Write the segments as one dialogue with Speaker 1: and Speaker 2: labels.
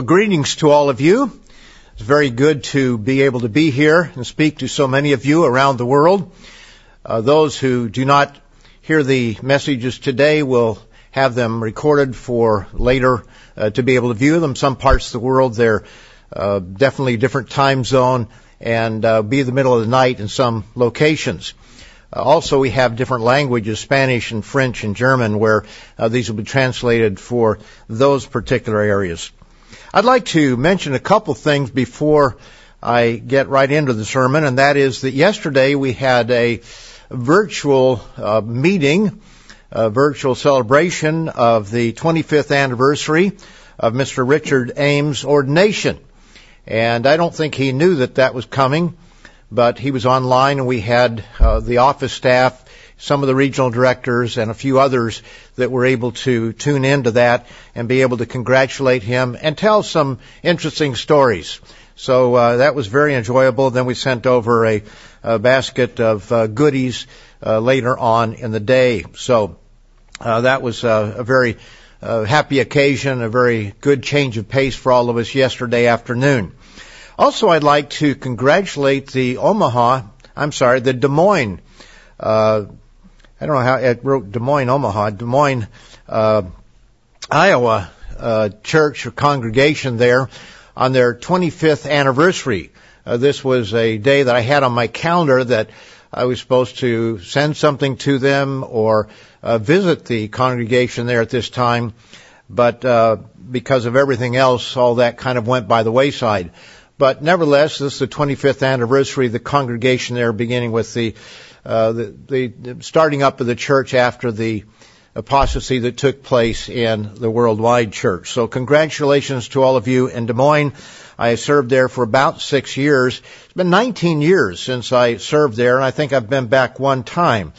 Speaker 1: Well, greetings to all of you. It's very good to be able to be here and speak to so many of you around the world. Uh, those who do not hear the messages today will have them recorded for later uh, to be able to view them. Some parts of the world they're uh, definitely different time zone and uh, be the middle of the night in some locations. Uh, also, we have different languages, Spanish and French and German, where uh, these will be translated for those particular areas. I'd like to mention a couple things before I get right into the sermon, and that is that yesterday we had a virtual uh, meeting, a virtual celebration of the 25th anniversary of Mr. Richard Ames' ordination. And I don't think he knew that that was coming, but he was online and we had uh, the office staff some of the regional directors and a few others that were able to tune into that and be able to congratulate him and tell some interesting stories. So uh, that was very enjoyable. Then we sent over a, a basket of uh, goodies uh, later on in the day. So uh, that was uh, a very uh, happy occasion, a very good change of pace for all of us yesterday afternoon. Also, I'd like to congratulate the Omaha, I'm sorry, the Des Moines uh, I don't know how it wrote Des Moines, Omaha, Des Moines, uh, Iowa uh, church or congregation there on their 25th anniversary. Uh, this was a day that I had on my calendar that I was supposed to send something to them or uh, visit the congregation there at this time, but uh, because of everything else, all that kind of went by the wayside. But nevertheless, this is the 25th anniversary of the congregation there, beginning with the uh, the, the starting up of the church after the apostasy that took place in the worldwide church. So congratulations to all of you in Des Moines. I served there for about six years. It's been 19 years since I served there, and I think I've been back one time.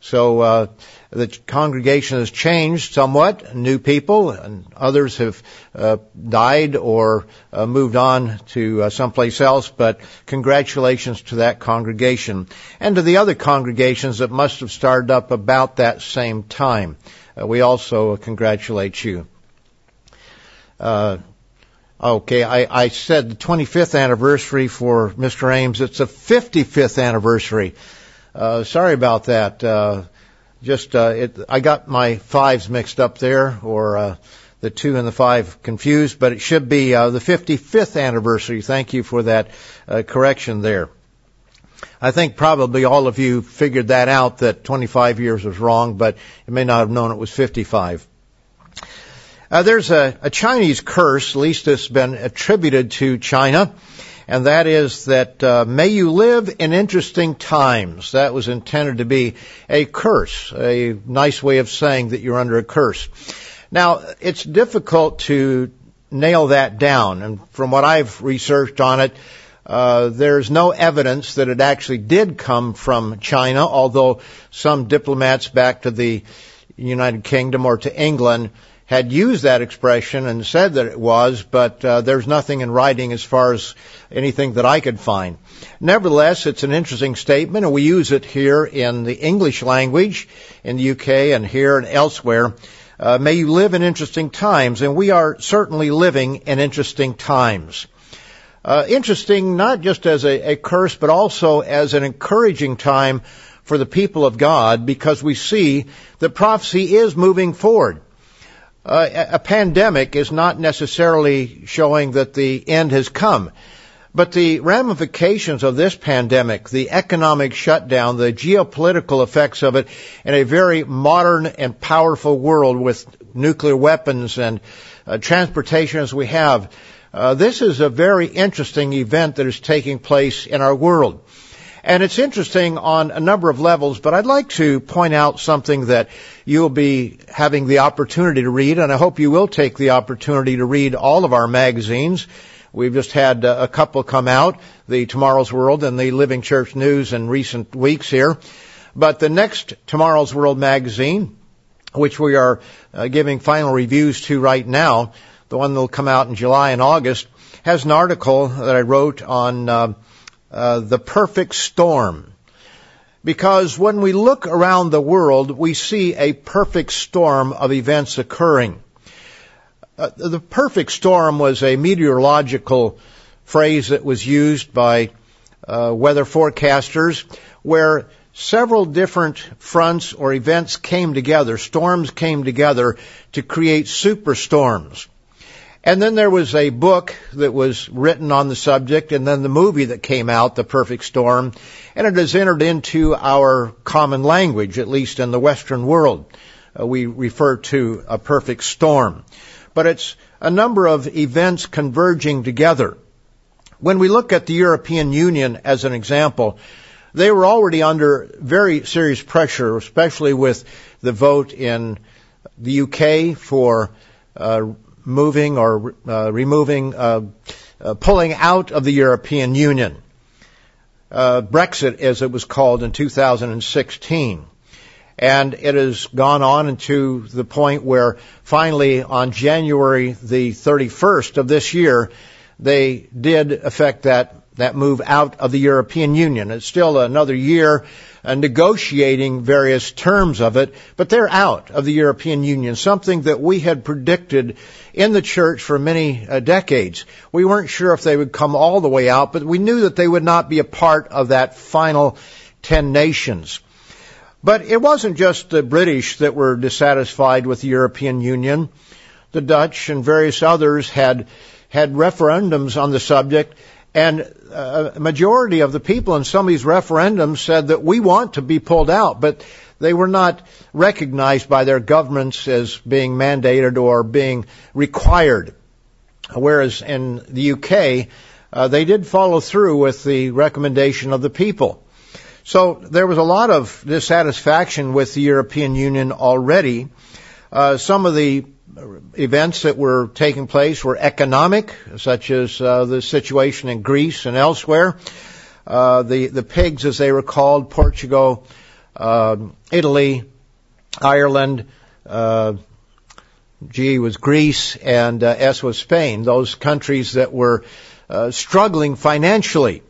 Speaker 1: So uh, the congregation has changed somewhat. New people and others have uh, died or uh, moved on to uh, someplace else. But congratulations to that congregation and to the other congregations that must have started up about that same time. Uh, we also congratulate you. Uh, okay, I, I said the 25th anniversary for Mr. Ames. It's a 55th anniversary. Uh, sorry about that. Uh, just uh, it, I got my fives mixed up there, or uh, the two and the five confused, but it should be uh, the 55th anniversary. Thank you for that uh, correction there. I think probably all of you figured that out that 25 years was wrong, but you may not have known it was 55. Uh, there's a, a Chinese curse, at least it's been attributed to China, and that is that uh, may you live in interesting times. That was intended to be a curse, a nice way of saying that you're under a curse. Now, it's difficult to nail that down, and from what I've researched on it, uh, there's no evidence that it actually did come from China, although some diplomats back to the United Kingdom or to England had used that expression and said that it was, but uh, there's nothing in writing as far as anything that I could find. Nevertheless, it's an interesting statement, and we use it here in the English language in the UK and here and elsewhere. Uh, may you live in interesting times, and we are certainly living in interesting times. Uh, interesting not just as a, a curse, but also as an encouraging time for the people of God because we see that prophecy is moving forward uh, a pandemic is not necessarily showing that the end has come. But the ramifications of this pandemic, the economic shutdown, the geopolitical effects of it in a very modern and powerful world with nuclear weapons and uh, transportation as we have, uh, this is a very interesting event that is taking place in our world. And it's interesting on a number of levels, but I'd like to point out something that you'll be having the opportunity to read, and I hope you will take the opportunity to read all of our magazines. We've just had uh, a couple come out, the Tomorrow's World and the Living Church News in recent weeks here. But the next Tomorrow's World magazine, which we are uh, giving final reviews to right now, the one that will come out in July and August, has an article that I wrote on uh, uh, the perfect storm. Because when we look around the world, we see a perfect storm of events occurring. uh, the perfect storm was a meteorological phrase that was used by uh, weather forecasters where several different fronts or events came together, storms came together to create superstorms. And then there was a book that was written on the subject and then the movie that came out, The Perfect Storm, and it has entered into our common language, at least in the Western world. Uh, we refer to a perfect storm. But it's a number of events converging together. When we look at the European Union as an example, they were already under very serious pressure, especially with the vote in the UK for uh, moving or uh, removing, uh, uh, pulling out of the European Union. Uh, Brexit, as it was called in 2016. And it has gone on into the point where finally on January the 31st of this year, they did affect that, that move out of the European Union. It's still another year negotiating various terms of it, but they're out of the European Union, something that we had predicted in the church for many uh, decades. We weren't sure if they would come all the way out, but we knew that they would not be a part of that final ten nations. But it wasn't just the British that were dissatisfied with the European Union. The Dutch and various others had had referendums on the subject, and uh, a majority of the people in some of these referendums said that we want to be pulled out, but they were not recognized by their governments as being mandated or being required. Whereas in the UK, uh, they did follow through with the recommendation of the people. So there was a lot of dissatisfaction with the European Union already. Uh, some of the events that were taking place were economic, such as uh, the situation in Greece and elsewhere. Uh, the the pigs, as they were called, Portugal, uh, Italy, Ireland. Uh, G was Greece, and uh, S was Spain. Those countries that were uh, struggling financially.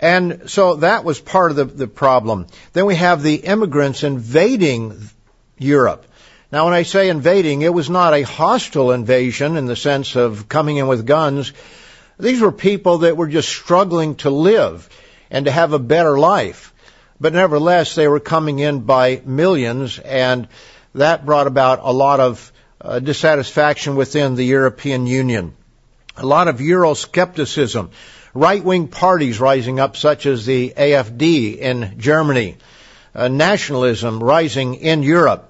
Speaker 1: And so that was part of the, the problem. Then we have the immigrants invading Europe. Now, when I say invading, it was not a hostile invasion in the sense of coming in with guns. These were people that were just struggling to live and to have a better life. But nevertheless, they were coming in by millions, and that brought about a lot of uh, dissatisfaction within the European Union. A lot of Euroscepticism. Right-wing parties rising up, such as the AFD in Germany. Uh, nationalism rising in Europe.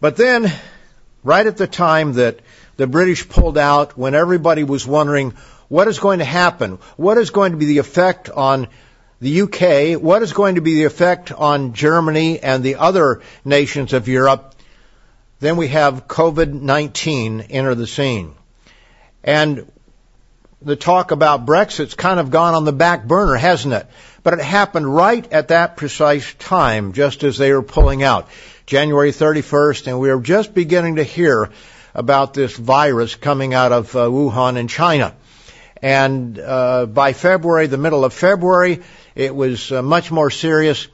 Speaker 1: But then, right at the time that the British pulled out, when everybody was wondering what is going to happen, what is going to be the effect on the UK, what is going to be the effect on Germany and the other nations of Europe, then we have COVID-19 enter the scene. And the talk about Brexit's kind of gone on the back burner, hasn't it? But it happened right at that precise time, just as they were pulling out. January 31st, and we are just beginning to hear about this virus coming out of uh, Wuhan in China. And uh, by February, the middle of February, it was uh, much more serious.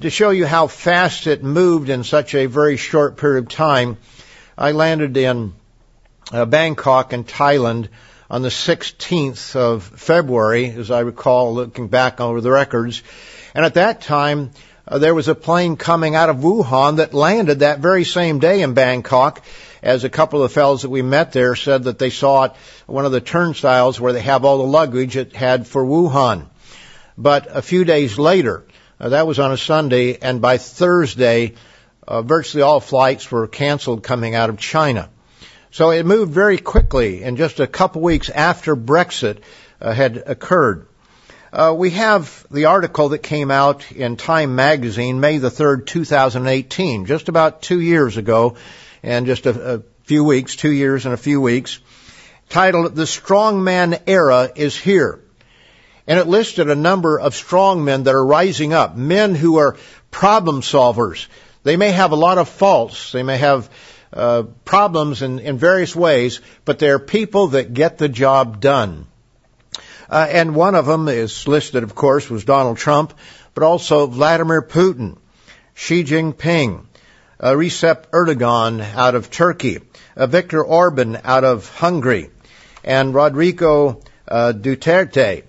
Speaker 1: To show you how fast it moved in such a very short period of time, I landed in uh, Bangkok in Thailand on the 16th of February, as I recall looking back over the records. And at that time, uh, there was a plane coming out of Wuhan that landed that very same day in Bangkok. As a couple of the fellows that we met there said that they saw it one of the turnstiles where they have all the luggage it had for Wuhan. But a few days later, uh, that was on a Sunday, and by Thursday, uh, virtually all flights were canceled coming out of China. So it moved very quickly in just a couple weeks after Brexit uh, had occurred. Uh, we have the article that came out in Time magazine May the 3rd, 2018, just about two years ago, and just a, a few weeks, two years and a few weeks, titled The Strongman Era is Here. And it listed a number of strong men that are rising up, men who are problem solvers. They may have a lot of faults, they may have uh, problems in, in various ways, but they're people that get the job done. Uh, and one of them is listed, of course, was Donald Trump, but also Vladimir Putin, Xi Jinping, uh, Recep Erdogan out of Turkey, uh, Viktor Orban out of Hungary, and Rodrigo uh, Duterte.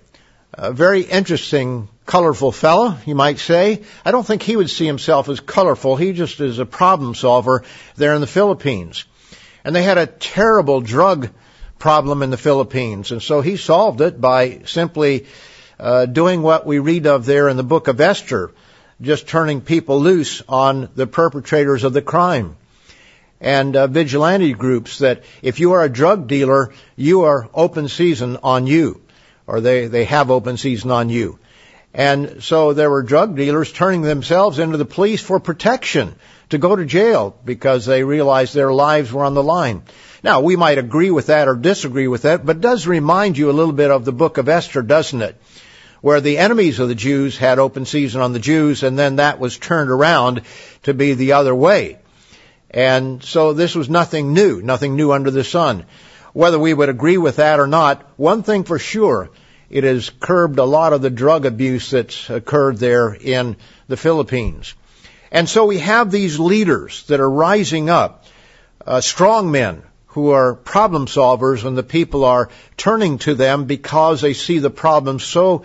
Speaker 1: A very interesting, colorful fellow, you might say. I don't think he would see himself as colorful. He just is a problem solver there in the Philippines. And they had a terrible drug problem in the Philippines, and so he solved it by simply uh, doing what we read of there in the book of Esther, just turning people loose on the perpetrators of the crime. And uh, vigilante groups that if you are a drug dealer, you are open season on you, or they, they have open season on you. And so there were drug dealers turning themselves into the police for protection to go to jail because they realized their lives were on the line. Now, we might agree with that or disagree with that, but it does remind you a little bit of the book of Esther, doesn't it? where the enemies of the Jews had open season on the Jews, and then that was turned around to be the other way. And so this was nothing new, nothing new under the sun. Whether we would agree with that or not, one thing for sure, it has curbed a lot of the drug abuse that's occurred there in the Philippines. And so we have these leaders that are rising up, uh, strong men who are problem solvers and the people are turning to them because they see the problem so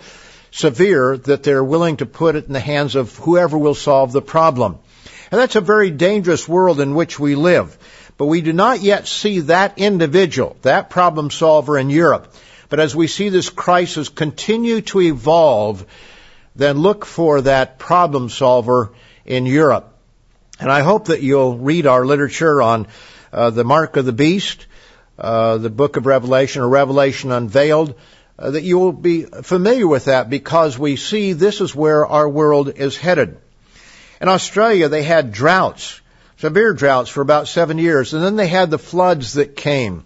Speaker 1: severe that they're willing to put it in the hands of whoever will solve the problem. And that's a very dangerous world in which we live. But we do not yet see that individual, that problem solver in Europe. But as we see this crisis continue to evolve, then look for that problem solver in Europe. And I hope that you'll read our literature on uh, the mark of the beast, uh, the book of Revelation or Revelation unveiled, uh, that you will be familiar with that because we see this is where our world is headed. In Australia, they had droughts, severe droughts for about seven years, and then they had the floods that came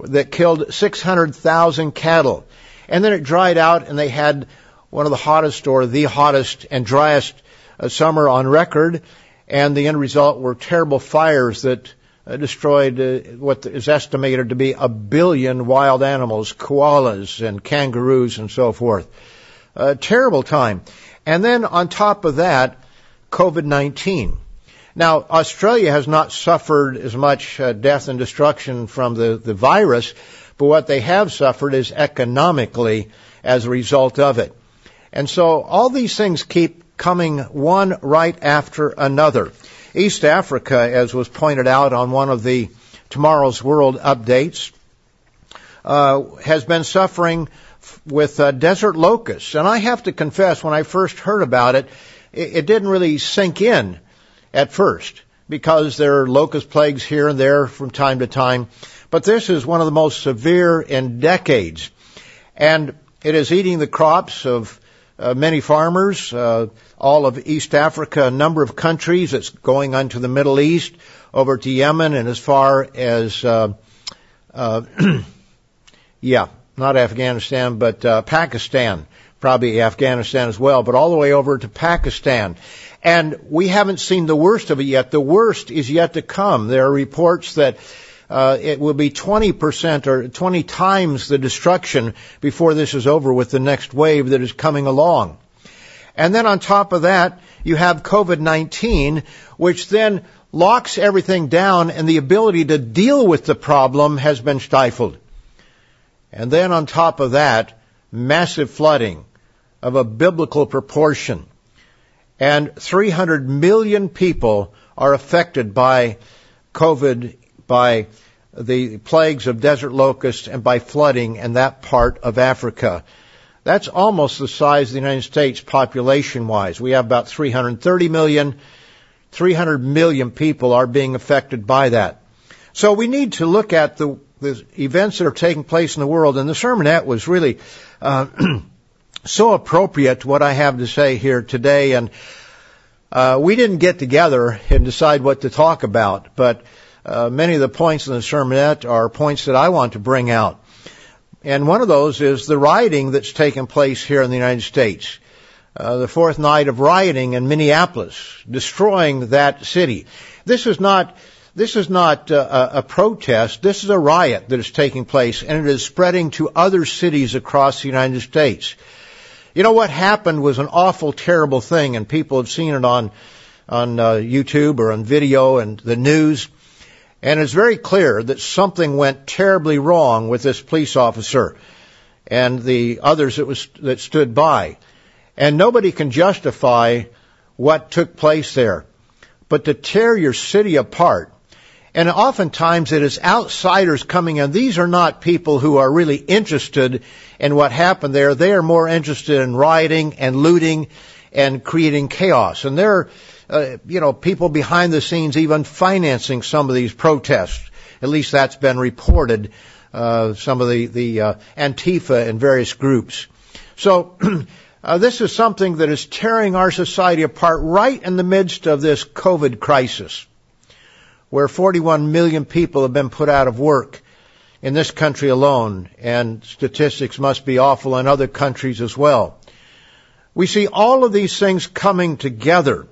Speaker 1: that killed 600,000 cattle. And then it dried out and they had one of the hottest or the hottest and driest uh, summer on record. And the end result were terrible fires that uh, destroyed uh, what is estimated to be a billion wild animals, koalas and kangaroos and so forth. A terrible time. And then on top of that, COVID-19. Now, Australia has not suffered as much uh, death and destruction from the, the virus, but what they have suffered is economically as a result of it. And so all these things keep coming one right after another. East Africa, as was pointed out on one of the Tomorrow's World updates, uh, has been suffering with uh, desert locusts. And I have to confess, when I first heard about it, it, it didn't really sink in at first because there are locust plagues here and there from time to time. But this is one of the most severe in decades. And it is eating the crops of uh, many farmers, uh, all of East Africa, a number of countries. It's going on to the Middle East, over to Yemen, and as far as, uh, uh yeah, not Afghanistan, but uh, Pakistan, probably Afghanistan as well, but all the way over to Pakistan. And we haven't seen the worst of it yet. The worst is yet to come. There are reports that uh, it will be 20% or 20 times the destruction before this is over with the next wave that is coming along. And then on top of that, you have COVID-19, which then locks everything down and the ability to deal with the problem has been stifled. And then on top of that, massive flooding of a biblical proportion. And 300 million people are affected by COVID, by the plagues of desert locusts and by flooding in that part of Africa. That's almost the size of the United States population wise. We have about 330 million. 300 million people are being affected by that. So we need to look at the, the events that are taking place in the world, and the sermonette was really uh, so appropriate to what I have to say here today. And uh, we didn't get together and decide what to talk about, but uh, many of the points in the sermonette are points that I want to bring out. And one of those is the rioting that's taken place here in the United States. Uh, the fourth night of rioting in Minneapolis, destroying that city. This is not this is not uh, a protest. This is a riot that is taking place, and it is spreading to other cities across the United States. You know what happened was an awful, terrible thing, and people have seen it on on uh, YouTube or on video and the news. And it's very clear that something went terribly wrong with this police officer and the others that was, that stood by. And nobody can justify what took place there. But to tear your city apart, and oftentimes it is outsiders coming in. These are not people who are really interested in what happened there. They are more interested in rioting and looting and creating chaos. And there uh, you know, people behind the scenes even financing some of these protests. At least that's been reported. Uh, some of the the uh, Antifa and various groups. So Uh, this is something that is tearing our society apart right in the midst of this COVID crisis, where 41 million people have been put out of work in this country alone, and statistics must be awful in other countries as well. We see all of these things coming together,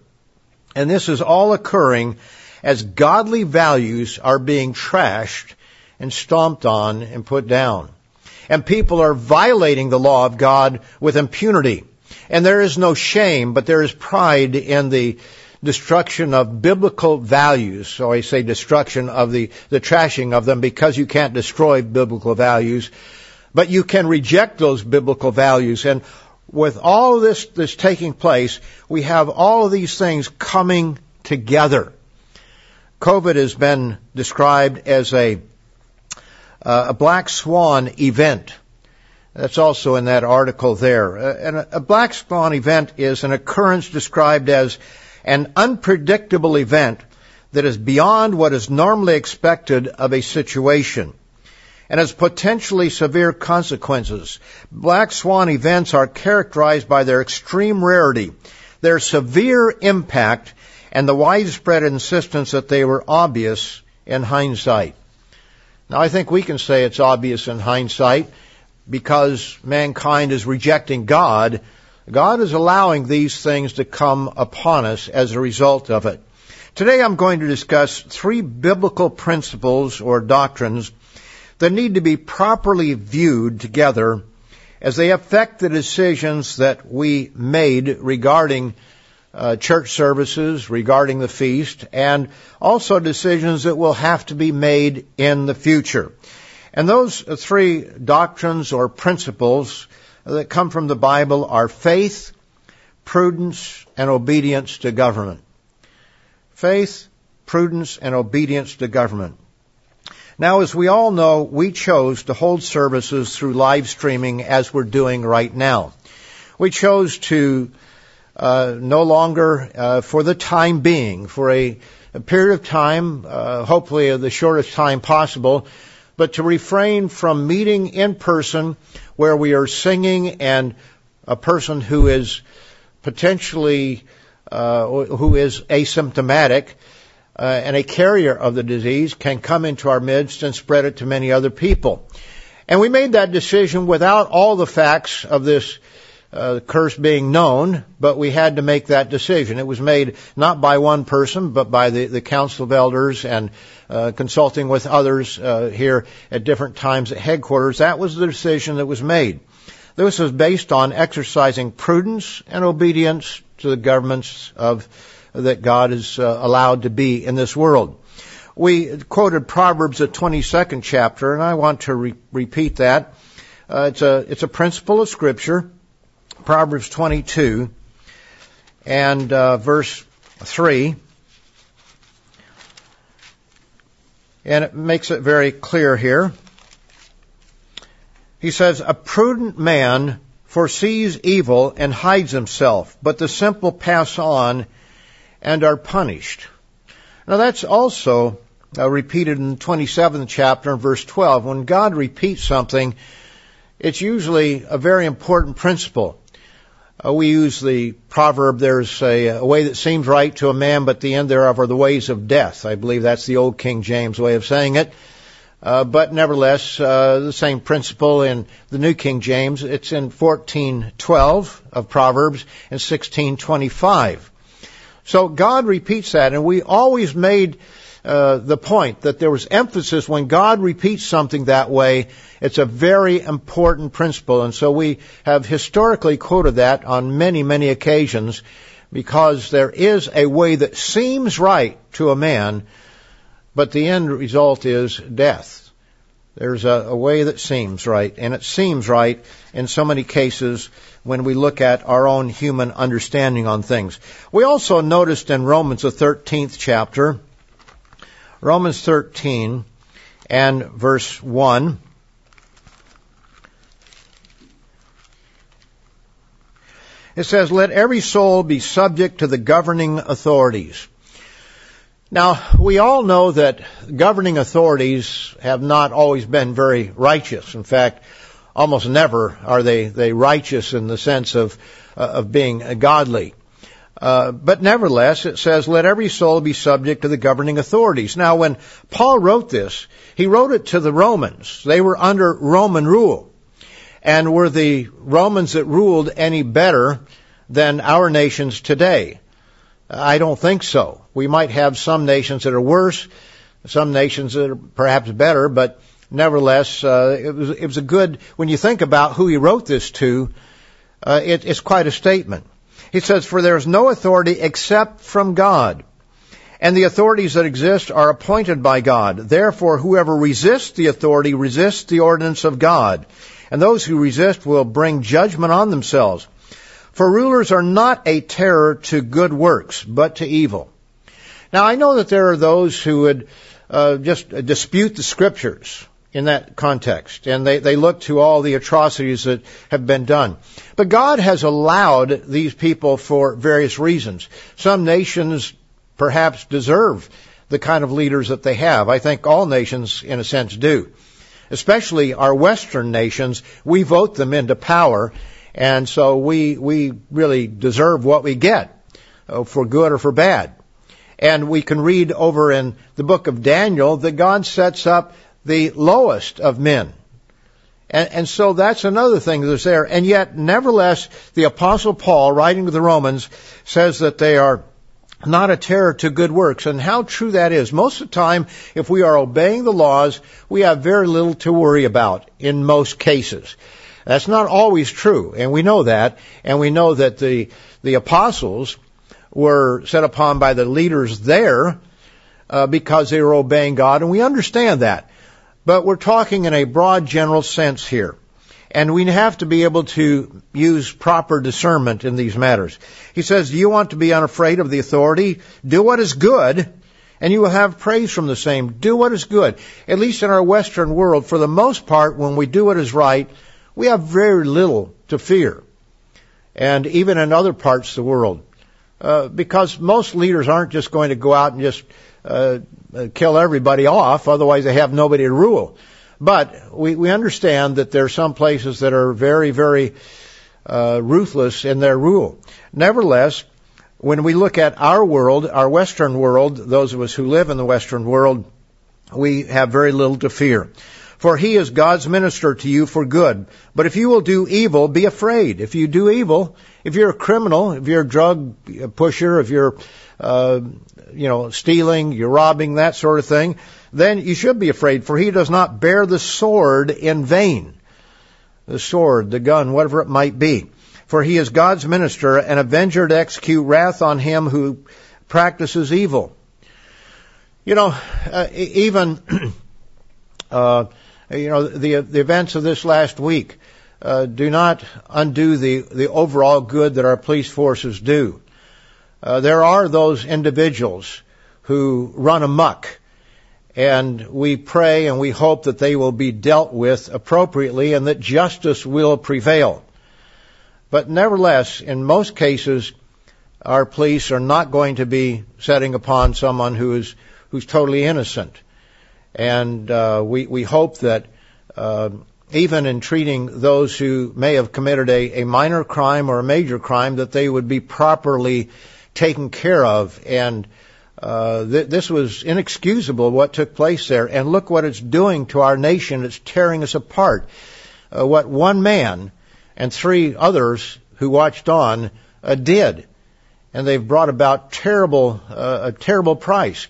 Speaker 1: and this is all occurring as godly values are being trashed and stomped on and put down and people are violating the law of God with impunity. And there is no shame, but there is pride in the destruction of biblical values. So I say destruction of the, the trashing of them because you can't destroy biblical values, but you can reject those biblical values. And with all this that's taking place, we have all of these things coming together. COVID has been described as a uh, a black swan event. That's also in that article there. Uh, and a, a black swan event is an occurrence described as an unpredictable event that is beyond what is normally expected of a situation and has potentially severe consequences. Black swan events are characterized by their extreme rarity, their severe impact, and the widespread insistence that they were obvious in hindsight. Now I think we can say it's obvious in hindsight because mankind is rejecting God. God is allowing these things to come upon us as a result of it. Today I'm going to discuss three biblical principles or doctrines that need to be properly viewed together as they affect the decisions that we made regarding uh, church services regarding the feast and also decisions that will have to be made in the future. And those three doctrines or principles that come from the Bible are faith, prudence, and obedience to government. Faith, prudence, and obedience to government. Now, as we all know, we chose to hold services through live streaming as we're doing right now. We chose to uh, no longer uh, for the time being, for a, a period of time, uh, hopefully the shortest time possible, but to refrain from meeting in person where we are singing and a person who is potentially uh, who is asymptomatic uh, and a carrier of the disease can come into our midst and spread it to many other people. And we made that decision without all the facts of this uh, curse being known, but we had to make that decision. It was made not by one person, but by the, the Council of Elders and uh, consulting with others uh, here at different times at headquarters. That was the decision that was made. This was based on exercising prudence and obedience to the governments of that God is uh, allowed to be in this world. We quoted Proverbs, the 22nd chapter, and I want to re- repeat that. Uh, it's a it's a principle of Scripture Proverbs 22 and uh, verse 3. And it makes it very clear here. He says, A prudent man foresees evil and hides himself, but the simple pass on and are punished. Now that's also uh, repeated in the 27th chapter and verse 12. When God repeats something, it's usually a very important principle. Uh, we use the proverb, there's a, a, way that seems right to a man, but the end thereof are the ways of death. I believe that's the old King James way of saying it. Uh, but nevertheless, uh, the same principle in the New King James. It's in 14:12 of Proverbs and 16:25. So God repeats that, and we always made uh, the point that there was emphasis when God repeats something that way. It's a very important principle, and so we have historically quoted that on many, many occasions because there is a way that seems right to a man, but the end result is death. There's a, a, way that seems right, and it seems right in so many cases when we look at our own human understanding on things. We also noticed in Romans, the 13th chapter, Romans 13 and verse 1, It says, let every soul be subject to the governing authorities. Now, we all know that governing authorities have not always been very righteous. In fact, almost never are they, they righteous in the sense of, uh, of being godly. Uh, but nevertheless, it says, let every soul be subject to the governing authorities. Now, when Paul wrote this, he wrote it to the Romans. They were under Roman rule. And were the Romans that ruled any better than our nations today? I don't think so. We might have some nations that are worse, some nations that are perhaps better, but nevertheless, uh, it, was, it was a good, when you think about who he wrote this to, uh, it, it's quite a statement. He says, For there is no authority except from God. And the authorities that exist are appointed by God. Therefore, whoever resists the authority resists the ordinance of God and those who resist will bring judgment on themselves. For rulers are not a terror to good works, but to evil. Now I know that there are those who would uh, just dispute the scriptures in that context, and they, they look to all the atrocities that have been done. But God has allowed these people for various reasons. Some nations perhaps deserve the kind of leaders that they have. I think all nations, in a sense, do especially our Western nations, we vote them into power, and so we we really deserve what we get, uh, for good or for bad. And we can read over in the book of Daniel that God sets up the lowest of men. And, and, so that's another thing that's there. And yet, nevertheless, the apostle Paul, writing to the Romans, says that they are not a terror to good works. And how true that is. Most of the time, if we are obeying the laws, we have very little to worry about in most cases. That's not always true, and we know that, and we know that the, the apostles were set upon by the leaders there uh, because they were obeying God, and we understand that. But we're talking in a broad general sense here. And we have to be able to use proper discernment in these matters. He says, do you want to be unafraid of the authority? Do what is good, and you will have praise from the same. Do what is good. At least in our Western world, for the most part, when we do what is right, we have very little to fear. And even in other parts of the world. Uh, because most leaders aren't just going to go out and just uh, kill everybody off, otherwise they have nobody to rule. But we, we understand that there are some places that are very, very uh, ruthless in their rule. Nevertheless, when we look at our world, our Western world, those of us who live in the Western world, we have very little to fear. For he is God's minister to you for good. But if you will do evil, be afraid. If you do evil, if you're a criminal, if you're a drug pusher, if you're, uh, you know, stealing, you're robbing, that sort of thing, then you should be afraid, for he does not bear the sword in vain. The sword, the gun, whatever it might be. For he is God's minister, an avenger to execute wrath on him who practices evil. You know, uh, even, uh, you know, the, the events of this last week, uh, do not undo the, the overall good that our police forces do. Uh, there are those individuals who run amuck and we pray and we hope that they will be dealt with appropriately and that justice will prevail. But nevertheless, in most cases, our police are not going to be setting upon someone who is who's totally innocent, and uh, we we hope that uh, even in treating those who may have committed a, a minor crime or a major crime, that they would be properly taken care of and uh, th- this was inexcusable what took place there, and look what it's doing to our nation. It's tearing us apart. Uh, what one man and three others who watched on uh, did, and they've brought about terrible uh, a terrible price.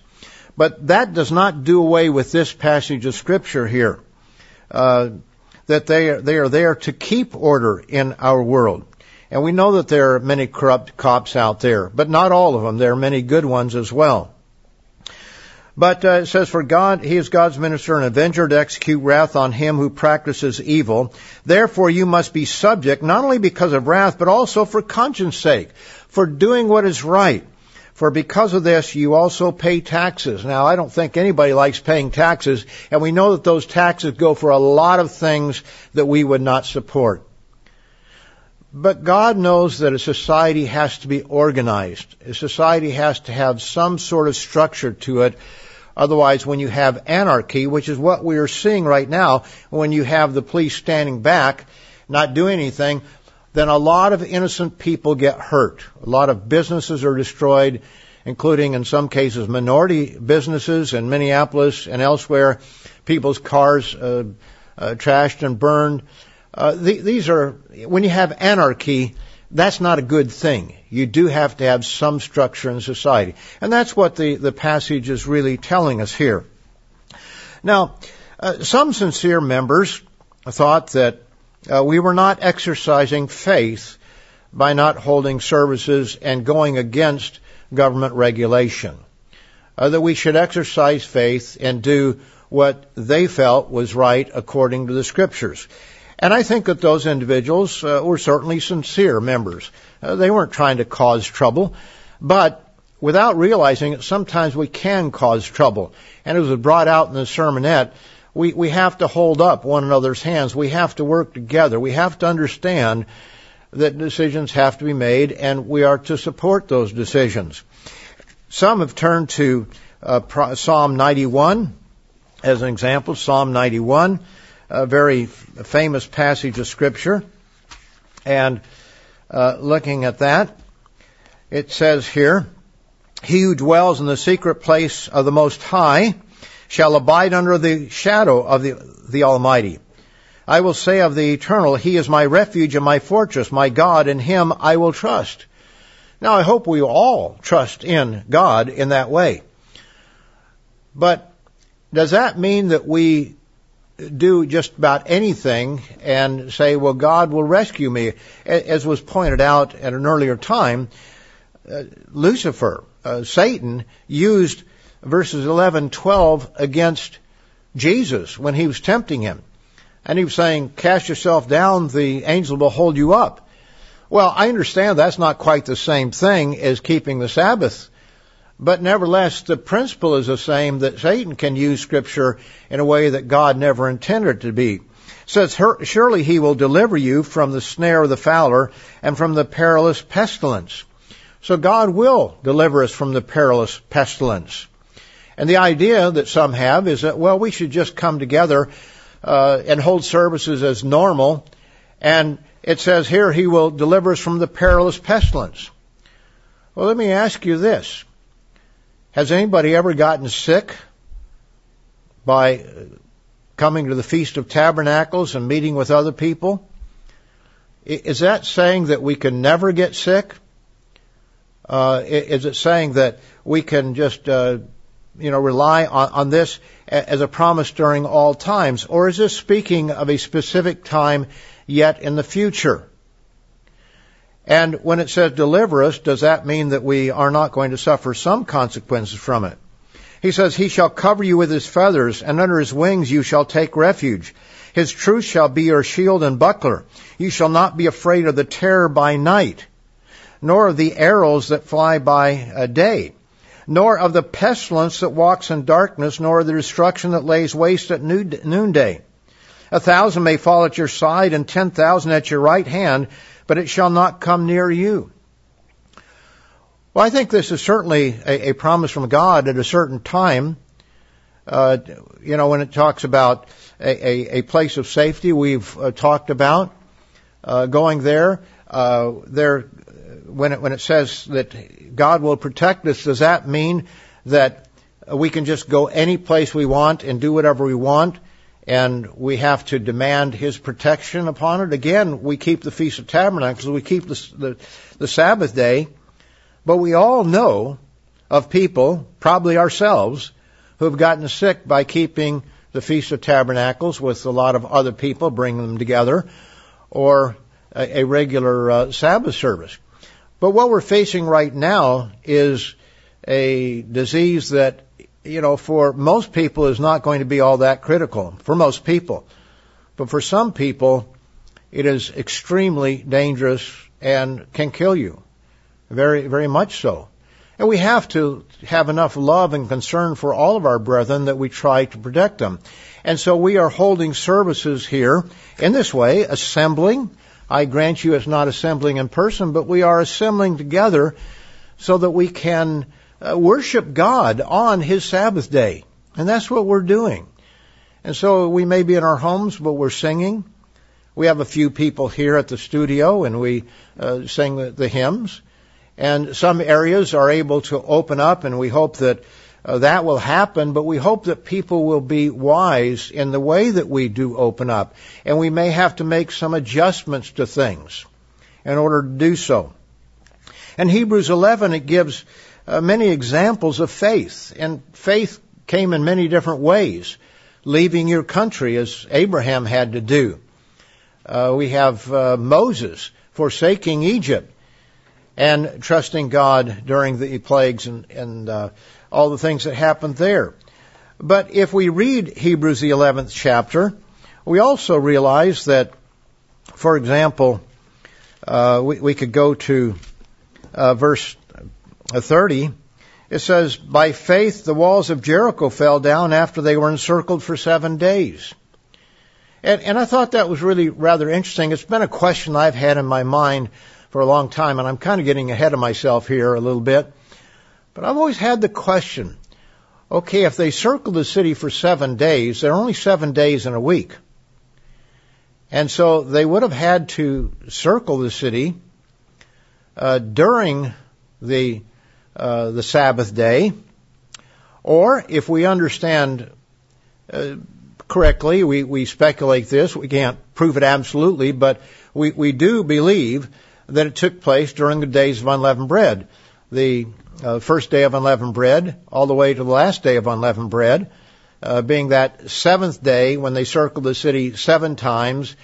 Speaker 1: But that does not do away with this passage of scripture here. Uh, that they are, they are there to keep order in our world. And we know that there are many corrupt cops out there, but not all of them. There are many good ones as well. But uh, it says, For God, He is God's minister and avenger to execute wrath on him who practices evil. Therefore you must be subject, not only because of wrath, but also for conscience sake, for doing what is right. For because of this, you also pay taxes. Now, I don't think anybody likes paying taxes, and we know that those taxes go for a lot of things that we would not support. But God knows that a society has to be organized. A society has to have some sort of structure to it. Otherwise, when you have anarchy, which is what we are seeing right now, when you have the police standing back, not doing anything, then a lot of innocent people get hurt. A lot of businesses are destroyed, including in some cases minority businesses in Minneapolis and elsewhere. People's cars uh, uh, trashed and burned. Uh, these are, when you have anarchy, that's not a good thing. You do have to have some structure in society. And that's what the, the passage is really telling us here. Now, uh, some sincere members thought that uh, we were not exercising faith by not holding services and going against government regulation. Uh, that we should exercise faith and do what they felt was right according to the scriptures. And I think that those individuals uh, were certainly sincere members. Uh, they weren't trying to cause trouble, but without realizing it, sometimes we can cause trouble. And it was brought out in the sermonette, we, we have to hold up one another's hands. We have to work together. We have to understand that decisions have to be made and we are to support those decisions. Some have turned to uh, Psalm 91 as an example. Psalm 91 a very famous passage of Scripture. And uh, looking at that, it says here, He who dwells in the secret place of the Most High shall abide under the shadow of the, the Almighty. I will say of the Eternal, He is my refuge and my fortress, my God, in Him I will trust. Now I hope we all trust in God in that way. But does that mean that we do just about anything and say, well, God will rescue me. As was pointed out at an earlier time, uh, Lucifer, uh, Satan, used verses 11, 12 against Jesus when he was tempting him. And he was saying, cast yourself down, the angel will hold you up. Well, I understand that's not quite the same thing as keeping the Sabbath but nevertheless, the principle is the same that Satan can use scripture in a way that God never intended it to be. Says, surely he will deliver you from the snare of the fowler and from the perilous pestilence. So God will deliver us from the perilous pestilence. And the idea that some have is that, well, we should just come together uh, and hold services as normal. And it says here, he will deliver us from the perilous pestilence. Well, let me ask you this. Has anybody ever gotten sick by coming to the Feast of Tabernacles and meeting with other people? Is that saying that we can never get sick? Uh, is it saying that we can just, uh, you know, rely on, on this as a promise during all times? Or is this speaking of a specific time yet in the future? And when it says deliver us, does that mean that we are not going to suffer some consequences from it? He says, He shall cover you with His feathers, and under His wings you shall take refuge. His truth shall be your shield and buckler. You shall not be afraid of the terror by night, nor of the arrows that fly by uh, day, nor of the pestilence that walks in darkness, nor of the destruction that lays waste at noonday. A thousand may fall at your side and ten thousand at your right hand, but it shall not come near you. Well, I think this is certainly a, a promise from God at a certain time. Uh, you know, when it talks about a, a, a place of safety, we've uh, talked about uh, going there. Uh, there, when it when it says that God will protect us, does that mean that we can just go any place we want and do whatever we want? and we have to demand His protection upon it. Again, we keep the Feast of Tabernacles, we keep the, the, the Sabbath day, but we all know of people, probably ourselves, who have gotten sick by keeping the Feast of Tabernacles with a lot of other people, bringing them together, or a, a regular uh, Sabbath service. But what we're facing right now is a disease that, you know, for most people is not going to be all that critical. For most people. But for some people, it is extremely dangerous and can kill you. Very, very much so. And we have to have enough love and concern for all of our brethren that we try to protect them. And so we are holding services here in this way, assembling. I grant you it's not assembling in person, but we are assembling together so that we can uh, worship God on His Sabbath day. And that's what we're doing. And so we may be in our homes, but we're singing. We have a few people here at the studio and we uh, sing the, the hymns. And some areas are able to open up and we hope that uh, that will happen, but we hope that people will be wise in the way that we do open up. And we may have to make some adjustments to things in order to do so. In Hebrews 11, it gives uh, many examples of faith. And faith came in many different ways. Leaving your country as Abraham had to do. Uh, we have uh, Moses forsaking Egypt and trusting God during the plagues and, and uh, all the things that happened there. But if we read Hebrews the 11th chapter, we also realize that, for example, uh, we, we, could go to uh, verse 30. It says, By faith the walls of Jericho fell down after they were encircled for seven days. And, and I thought that was really rather interesting. It's been a question I've had in my mind for a long time, and I'm kind of getting ahead of myself here a little bit. But I've always had the question, okay, if they circled the city for seven days, there are only seven days in a week. And so they would have had to circle the city uh, during the uh, the Sabbath day, or if we understand uh, correctly. We, we speculate this. We can't prove it absolutely, but we, we do believe that it took place during the days of unleavened bread. The uh, first day of unleavened bread, all the way to the last day of unleavened bread, uh, being that seventh day when they circled the city seven times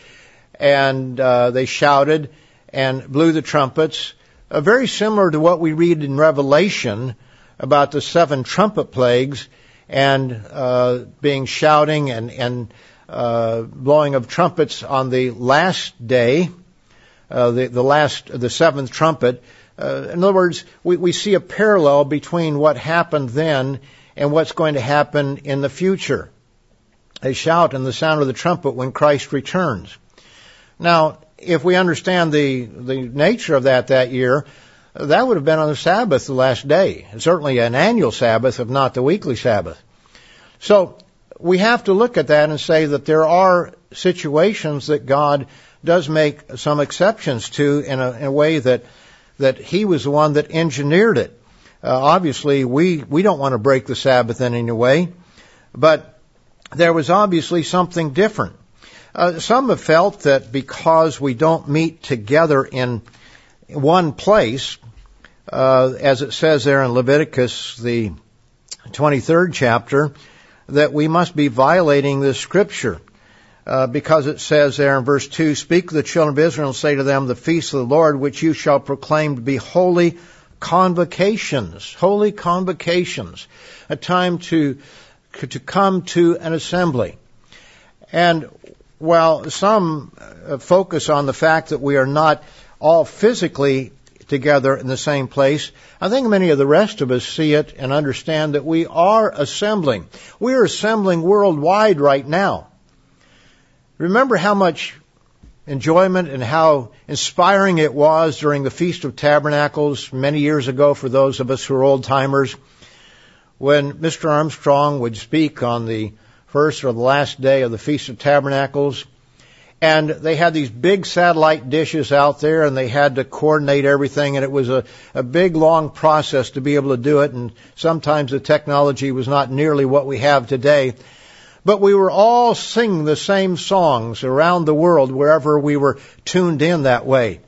Speaker 1: and uh, they shouted and blew the trumpets, uh, very similar to what we read in Revelation about the seven trumpet plagues and uh, being shouting and, and uh, blowing of trumpets on the last day, uh, the, the last, the seventh trumpet. Uh, in other words, we, we see a parallel between what happened then and what's going to happen in the future. A shout and the sound of the trumpet when Christ returns. Now, if we understand the, the nature of that that year, that would have been on the Sabbath the last day. Certainly an annual Sabbath, if not the weekly Sabbath. So we have to look at that and say that there are situations that God does make some exceptions to in a, in a way that that He was the one that engineered it. Uh, obviously, we we don't want to break the Sabbath in any way, but there was obviously something different. Uh, some have felt that because we don't meet together in one place, uh, as it says there in Leviticus, the 23rd chapter, that we must be violating this scripture. Uh, because it says there in verse 2, Speak to the children of Israel and say to them, The feast of the Lord, which you shall proclaim to be holy convocations, holy convocations, a time to, to come to an assembly. And while some uh, focus on the fact that we are not all physically together in the same place. I think many of the rest of us see it and understand that we are assembling. We are assembling worldwide right now. Remember how much enjoyment and how inspiring it was during the Feast of Tabernacles many years ago for those of us who are old timers when Mr. Armstrong would speak on the first or the last day of the Feast of Tabernacles and they had these big satellite dishes out there and they had to coordinate everything and it was a, a big long process to be able to do it and sometimes the technology was not nearly what we have today. But we were all singing the same songs around the world wherever we were tuned in that way.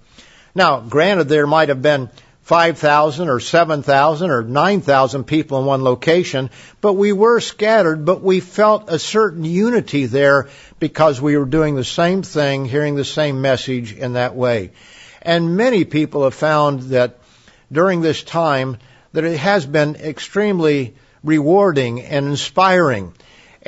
Speaker 1: Now, granted there might have been 5,000 or 7,000 or 9,000 people in one location, but we were scattered, but we felt a certain unity there because we were doing the same thing, hearing the same message in that way. And many people have found that during this time that it has been extremely rewarding and inspiring.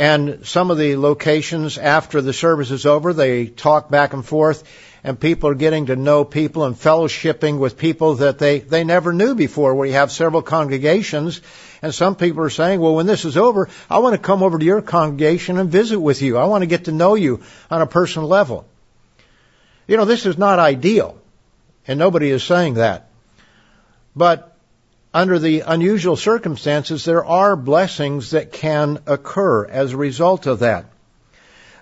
Speaker 1: And some of the locations after the service is over, they talk back and forth and people are getting to know people and fellowshipping with people that they, they never knew before We have several congregations and some people are saying, well, when this is over, I want to come over to your congregation and visit with you. I want to get to know you on a personal level. You know, this is not ideal and nobody is saying that. But under the unusual circumstances, there are blessings that can occur as a result of that.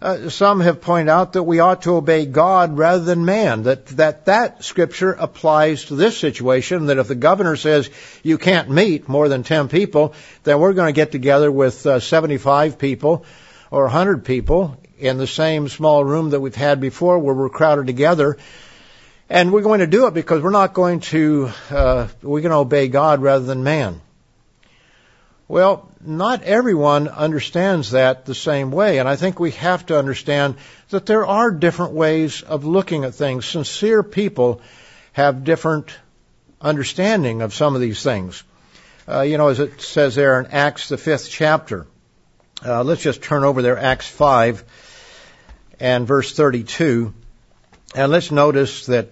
Speaker 1: Uh, some have pointed out that we ought to obey God rather than man. That that that scripture applies to this situation. That if the governor says you can't meet more than ten people, then we're going to get together with uh, 75 people or 100 people in the same small room that we've had before, where we're crowded together and we're going to do it because we're not going to, uh, we're going to obey God rather than man. Well, not everyone understands that the same way, and I think we have to understand that there are different ways of looking at things. Sincere people have different understanding of some of these things. Uh, you know, as it says there in Acts, the fifth chapter. Uh, let's just turn over there, Acts 5 and verse 32. And let's notice that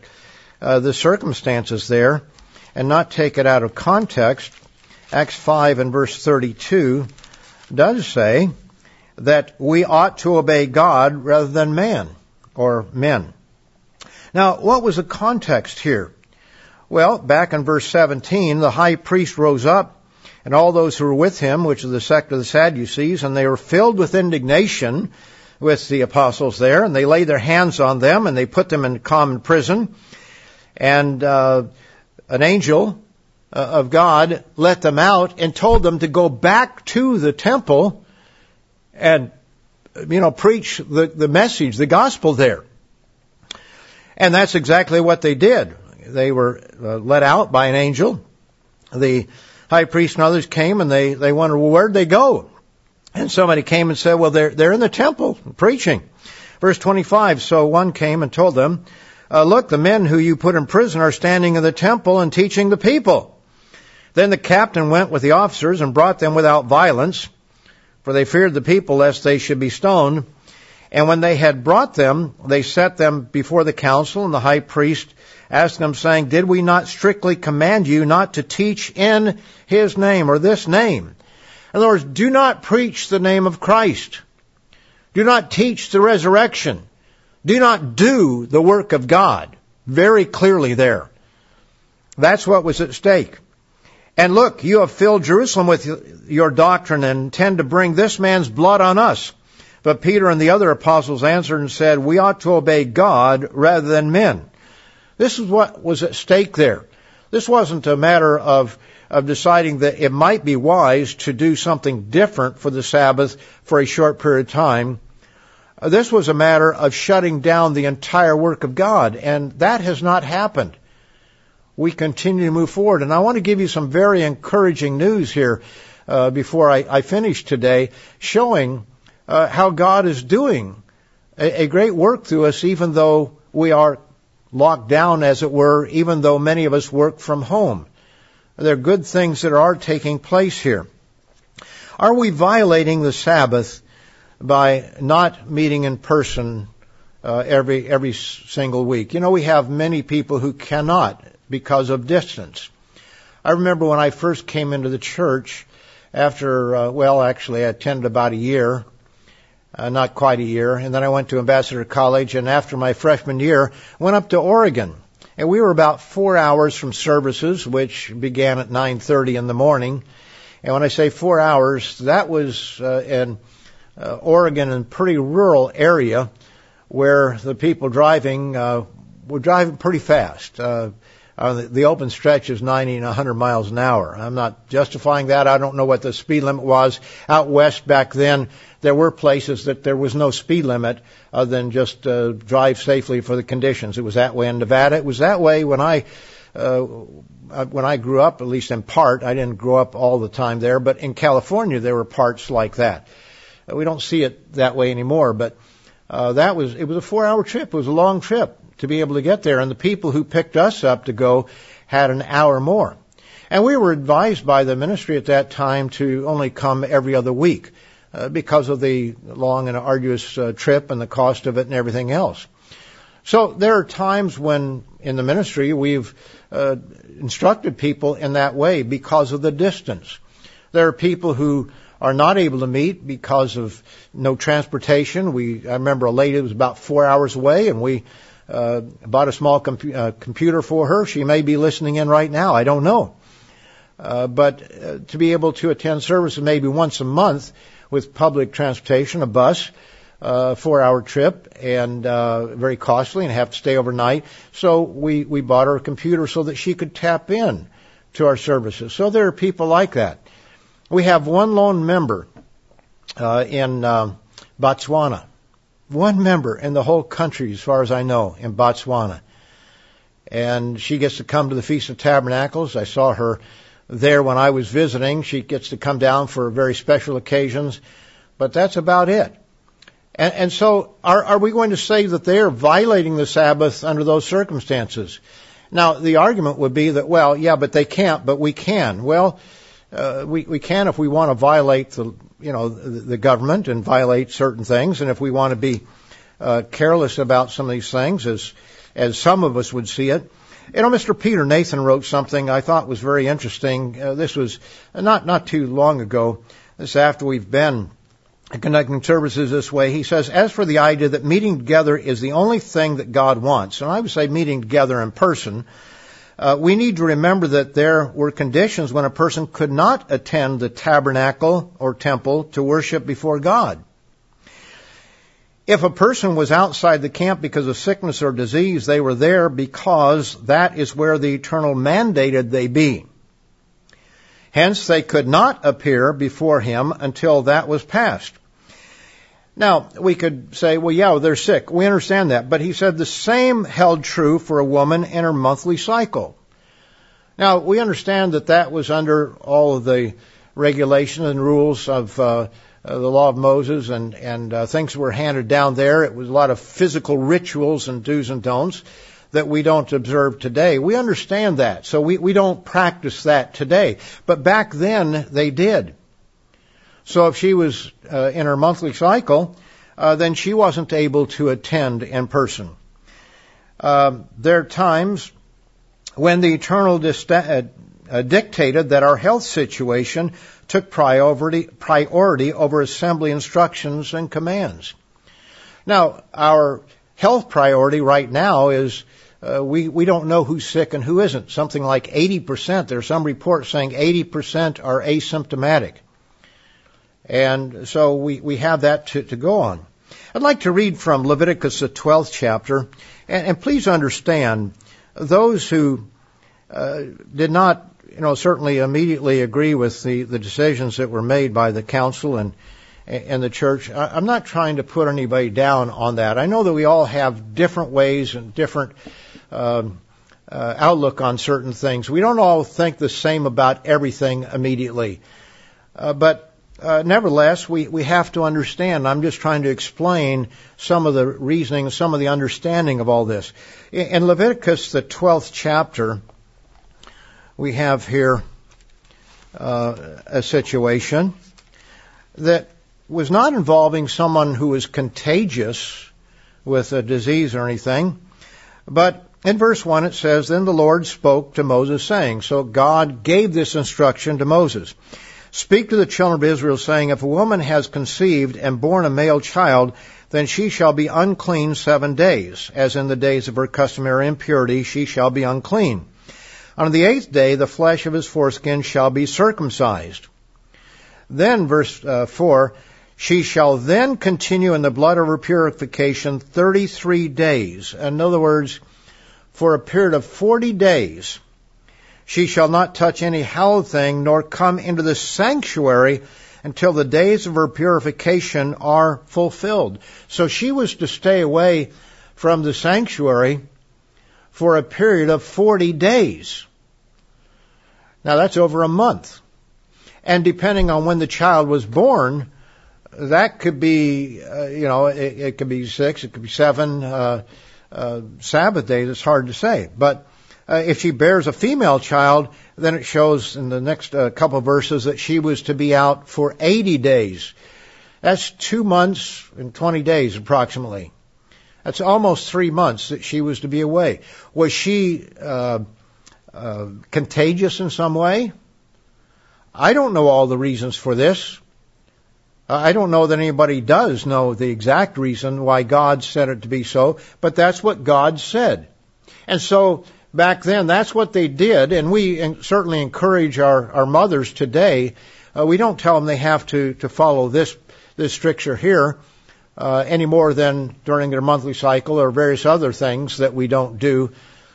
Speaker 1: uh, the circumstances there and not take it out of context. Acts 5 and verse 32 does say that we ought to obey God rather than man or men. Now, what was the context here? Well, back in verse 17, the high priest rose up and all those who were with him, which is the sect of the Sadducees, and they were filled with indignation with the apostles there, and they laid their hands on them and they put them in common prison. And uh, an angel uh, of God let them out and told them to go back to the temple and you know preach the, the message, the gospel there. And that's exactly what they did. They were uh, let out by an angel. The high priest and others came and they, they wondered, well, where'd they go? And somebody came and said, well, they're, they're in the temple preaching. Verse 25, so one came and told them, uh, look, the men who you put in prison are standing in the temple and teaching the people. Then the captain went with the officers and brought them without violence, for they feared the people lest they should be stoned. And when they had brought them, they set them before the council, and the high priest asked them, saying, Did we not strictly command you not to teach in his name or this name? In other words, do not preach the name of Christ. Do not teach the resurrection. Do not do the work of God. Very clearly there. That's what was at stake. And look, you have filled Jerusalem with your doctrine and intend to bring this man's blood on us. But Peter and the other apostles answered and said, we ought to obey God rather than men. This is what was at stake there. This wasn't a matter of of deciding that it might be wise to do something different for the Sabbath for a short period of time. Uh, this was a matter of shutting down the entire work of God, and that has not happened. We continue to move forward, and I want to give you some very encouraging news here uh, before I, I, finish today, showing uh, how God is doing a, a great work through us, even though we are locked down, as it were, even though many of us work from home. There are good things that are taking place here. Are we violating the Sabbath by not meeting in person uh, every every single week? You know, we have many people who cannot because of distance. I remember when I first came into the church after, uh, well, actually, I attended about a year, uh, not quite a year, and then I went to Ambassador College, and after my freshman year, went up to Oregon and we were about four hours from services, which began at 9.30 in the morning. And when I say four hours, that was uh, in uh, Oregon, in a pretty rural area where the people driving uh, were driving pretty fast. Uh, uh, the, the open stretch is 90 and 100 miles an hour. I'm not justifying that. I don't know what the speed limit was out west back then. There were places that there was no speed limit other than just uh, drive safely for the conditions. It was that way in Nevada. It was that way when I uh, when I grew up, at least in part, I didn't grow up all the time there, but in California there were parts like that. We don't see it that way anymore, but uh, that was it was a four-hour trip. It was a long trip to be able to get there, and the people who picked us up to go had an hour more. And we were advised by the ministry at that time to only come every other week uh, because of the long and arduous uh, trip and the cost of it and everything else. So there are times when in the ministry we've uh, instructed people in that way because of the distance. There are people who are not able to meet because of no transportation. We I remember a lady was about four hours away, and we uh, bought a small com- uh, computer for her. She may be listening in right now. I don't know. Uh, but uh, to be able to attend services maybe once a month with public transportation, a bus, uh, four hour trip and uh, very costly and have to stay overnight. So we, we bought her a computer so that she could tap in to our services. So there are people like that. We have one lone member uh, in uh, Botswana. One member in the whole country, as far as I know, in Botswana. And she gets to come to the Feast of Tabernacles. I saw her there when I was visiting. She gets to come down for very special occasions, but that's about it. And, and so, are, are we going to say that they are violating the Sabbath under those circumstances? Now, the argument would be that, well, yeah, but they can't, but we can. Well, uh, we we can if we want to violate the you know the, the government and violate certain things, and if we want to be uh, careless about some of these things, as as some of us would see it. You know, Mr. Peter Nathan wrote something I thought was very interesting. Uh, this was not not too long ago. This after we've been conducting services this way. He says, as for the idea that meeting together is the only thing that God wants, and I would say meeting together in person, uh, we need to remember that there were conditions when a person could not attend the tabernacle or temple to worship before God. If a person was outside the camp because of sickness or disease, they were there because that is where the eternal mandated they be. Hence, they could not appear before him until that was past. Now, we could say, well, yeah, they're sick. We understand that. But he said the same held true for a woman in her monthly cycle. Now, we understand that that was under all of the regulations and rules of uh, uh, the law of Moses and, and uh, things were handed down there. It was a lot of physical rituals and do's and don'ts that we don't observe today. We understand that, so we, we don't practice that today. But back then, they did. So if she was uh, in her monthly cycle, uh, then she wasn't able to attend in person. Uh, there are times when the eternal dista- dictated that our health situation took priority, priority over assembly instructions and commands. Now, our health priority right now is uh, we, we don't know who's sick and who isn't. Something like 80%, there are some reports saying 80% are asymptomatic. And so we, we have that to, to go on. I'd like to read from Leviticus, the 12th chapter, and, and please understand, those who uh, did not, you know, certainly immediately agree with the, the decisions that were made by the council and and the church. I'm not trying to put anybody down on that. I know that we all have different ways and different um, uh, outlook on certain things. We don't all think the same about everything immediately. Uh, but uh, nevertheless, we, we have to understand. I'm just trying to explain some of the reasoning, some of the understanding of all this. In, in Leviticus, the 12th chapter, we have here uh, a situation that was not involving someone who was contagious with a disease or anything, but in verse 1 it says, Then the Lord spoke to Moses saying, so God gave this instruction to Moses. Speak to the children of Israel saying, If a woman has conceived and born a male child, then she shall be unclean seven days. As in the days of her customary impurity, she shall be unclean. On the eighth day, the flesh of his foreskin shall be circumcised. Then, verse uh, 4, she shall then continue in the blood of her purification 33 days. In other words, for a period of forty days. She shall not touch any hallowed thing, nor come into the sanctuary until the days of her purification are fulfilled. So she was to stay away from the sanctuary for a period of 40 days. Now that's over a month. And depending on when the child was born, that could be, uh, you know, it, it, could be six, it could be seven uh, uh, Sabbath days. It's hard to say. But uh, if she bears a female child, then it shows in the next uh, couple verses that she was to be out for 80 days. That's two months and 20 days approximately. That's almost three months that she was to be away. Was she uh, uh, contagious in some way? I don't know all the reasons for this. I don't know that anybody does know the exact reason why God said it to be so, but that's what God said. And so back then, that's what they did, and we certainly encourage our, our mothers today. Uh, we don't tell them they have to, to follow this, this stricture here, uh, any more than during their monthly cycle or various other things that we don't do,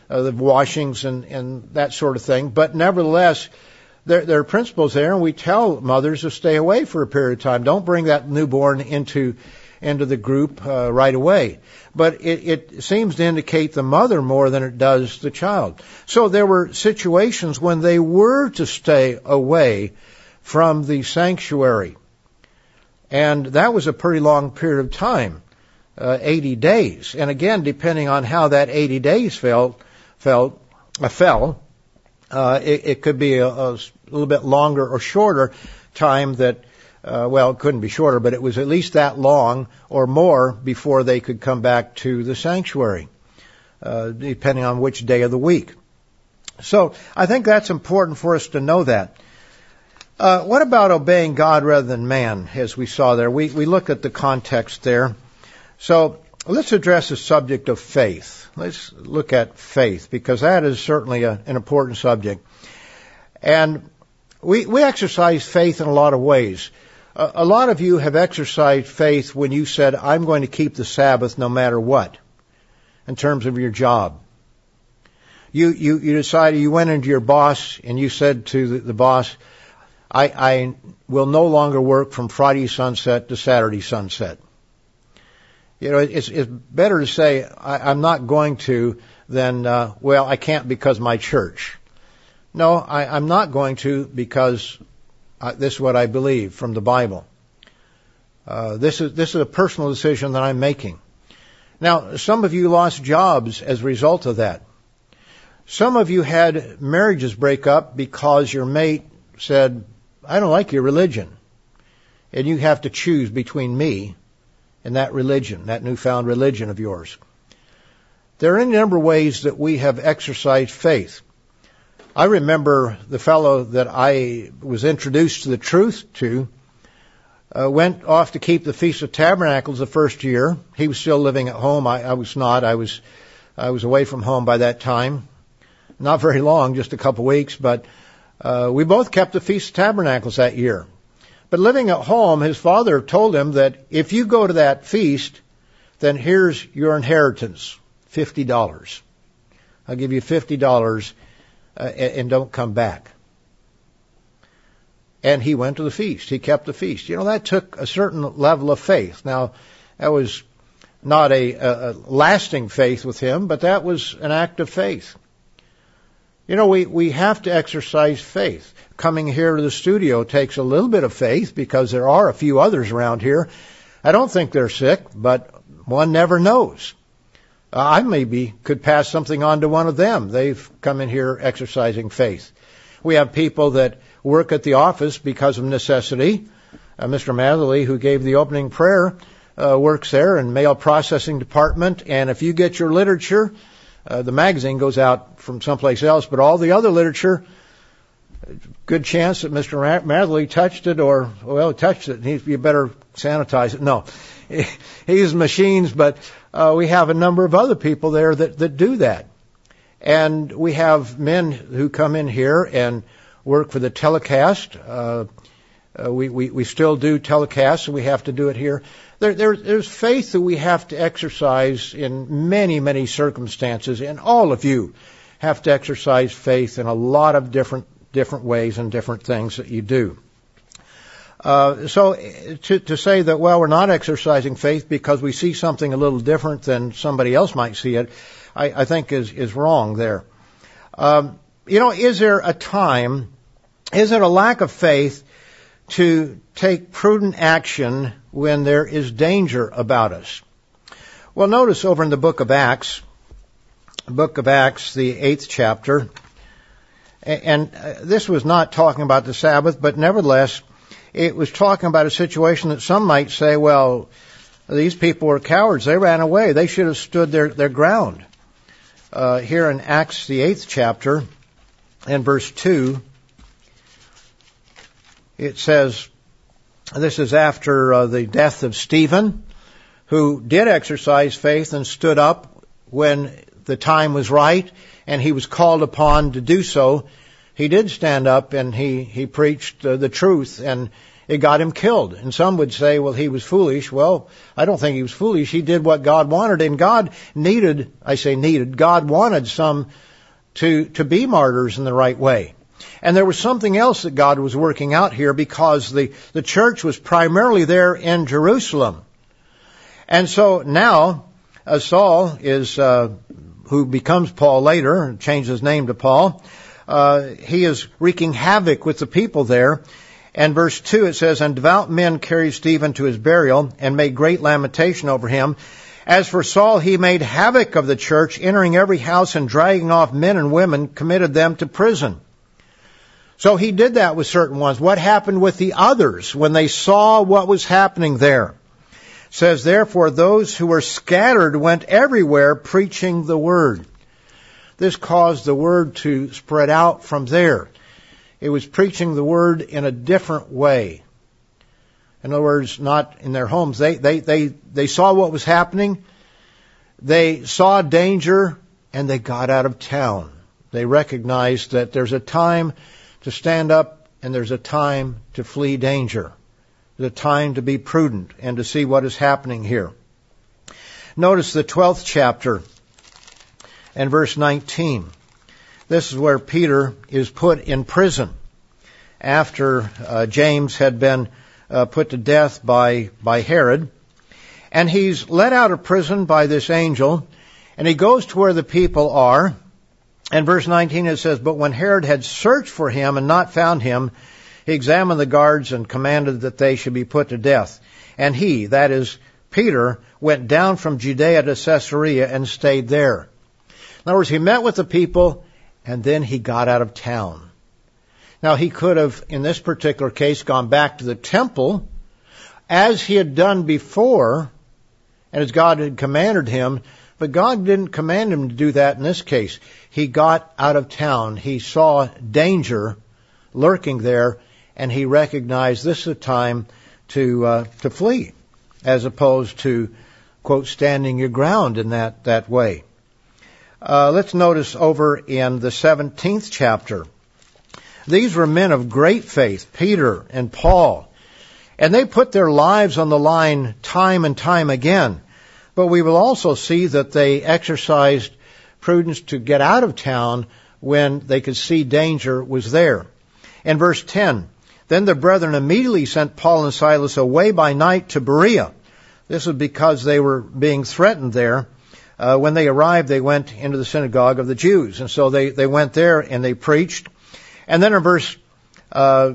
Speaker 1: uh, the washings and, and that sort of thing. But nevertheless, there, there are principles there, and we tell mothers to stay away for a period of time. Don't bring that newborn into into the group uh, right away. But it, it seems to indicate the mother more than it does the child. So there were situations when they were to stay away from the sanctuary. And that was a pretty long period of time, uh, 80 days. And again, depending on how that 80 days felt, felt, uh, fell, uh, it, it, could be a, a, little bit longer or shorter time that, uh, well, it couldn't be shorter, but it was at least that long or more before they could come back to the sanctuary, uh, depending on which day of the week. So I think that's important for us to know that. Uh, what about obeying God rather than man, as we saw there? We, we look at the context there. So let's address the subject of faith. Let's look at faith because that is certainly a, an important subject. And we, we exercise faith in a lot of ways. A, a lot of you have exercised faith when you said, I'm going to keep the Sabbath no matter what, in terms of your job. You, you, you decided, you went into your boss and you said to the, the boss, I, I will no longer work from Friday sunset to Saturday sunset. You know, it's, it's better to say I, I'm not going to than uh, well I can't because my church. No, I, I'm not going to because I, this is what I believe from the Bible. Uh, this is this is a personal decision that I'm making. Now, some of you lost jobs as a result of that. Some of you had marriages break up because your mate said, "I don't like your religion," and you have to choose between me and that religion, that newfound religion of yours. There are any number of ways that we have exercised faith. I remember the fellow that I was introduced to the truth to uh, went off to keep the Feast of Tabernacles the first year. He was still living at home. I, I was not. I was I was away from home by that time. Not very long, just a couple weeks, but uh, we both kept the Feast of Tabernacles that year. But living at home, his father told him that if you go to that feast, then here's your inheritance, $50. I'll give you $50 uh, and don't come back. And he went to the feast. He kept the feast. You know, that took a certain level of faith. Now, that was not a, a, a lasting faith with him, but that was an act of faith. You know, we, we have to exercise faith. Coming here to the studio takes a little bit of faith because there are a few others around here. I don't think they're sick, but one never knows. I maybe could pass something on to one of them. They've come in here exercising faith. We have people that work at the office because of necessity. Uh, Mr. Matherly, who gave the opening prayer, uh, works there in mail processing department. And if you get your literature, uh, the magazine goes out from someplace else, but all the other literature, good chance that Mr. Matherly touched it or, well, touched it. He, you better sanitize it. No. He, he uses machines, but uh, we have a number of other people there that, that do that. And we have men who come in here and work for the telecast. Uh, uh, we, we, we still do telecasts, and we have to do it here. There, there, there's faith that we have to exercise in many, many circumstances, and all of you have to exercise faith in a lot of different, different ways and different things that you do. Uh, so to, to say that, well, we're not exercising faith because we see something a little different than somebody else might see it, I, I think is, is wrong there. Um, you know, is there a time, is it a lack of faith to take prudent action when there is danger about us? Well, notice over in the book of Acts, book of Acts, the eighth chapter, and uh, this was not talking about the Sabbath, but nevertheless, it was talking about a situation that some might say, well, these people were cowards. They ran away. They should have stood their, their ground. Uh, here in Acts, the eighth chapter, and verse 2, it says, this is after uh, the death of Stephen, who did exercise faith and stood up when the time was right and he was called upon to do so. He did stand up and he, he preached uh, the truth and it got him killed. And some would say, well, he was foolish. Well, I don't think he was foolish. He did what God wanted and God needed, I say needed, God wanted some to, to be martyrs in the right way. And there was something else that God was working out here because the, the church was primarily there in Jerusalem. And so now, uh, Saul is, uh, who becomes Paul later, and changes his name to Paul, uh, he is wreaking havoc with the people there. And verse 2 it says, And devout men carried Stephen to his burial and made great lamentation over him. As for Saul, he made havoc of the church, entering every house and dragging off men and women, committed them to prison. So he did that with certain ones. What happened with the others when they saw what was happening there? It says, therefore those who were scattered went everywhere preaching the word. This caused the word to spread out from there. It was preaching the word in a different way. In other words, not in their homes. They, they, they, they saw what was happening. They saw danger and they got out of town. They recognized that there's a time to stand up and there's a time to flee danger. There's a time to be prudent and to see what is happening here. Notice the 12th chapter and verse 19. This is where Peter is put in prison after uh, James had been uh, put to death by, by Herod. And he's let out of prison by this angel, and he goes to where the people are. And verse 19 it says, But when Herod had searched for him and not found him, he examined the guards and commanded that they should be put to death. And he, that is Peter, went down from Judea to Caesarea and stayed there. In other words, he met with the people and then he got out of town. Now he could have, in this particular case, gone back to the temple as he had done before and as God had commanded him, but God didn't command him to do that in this case. He got out of town. He saw danger lurking there and he recognized this is a time to, uh, to flee as opposed to, quote, standing your ground in that, that way. Uh, let's notice over in the 17th chapter. These were men of great faith, Peter and Paul, and they put their lives on the line time and time again. But we will also see that they exercised prudence to get out of town when they could see danger was there. In verse 10, then the brethren immediately sent Paul and Silas away by night to Berea. This was because they were being threatened there uh, when they arrived, they went into the synagogue of the Jews. And so they, they went there and they preached. And then in verse uh,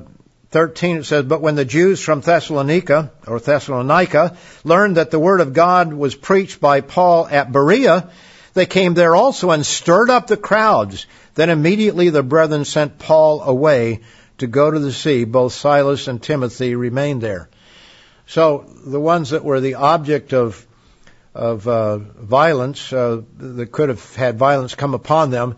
Speaker 1: 13 it says, But when the Jews from Thessalonica, or Thessalonica, learned that the word of God was preached by Paul at Berea, they came there also and stirred up the crowds. Then immediately the brethren sent Paul away to go to the sea. Both Silas and Timothy remained there. So the ones that were the object of of uh, violence uh, that could have had violence come upon them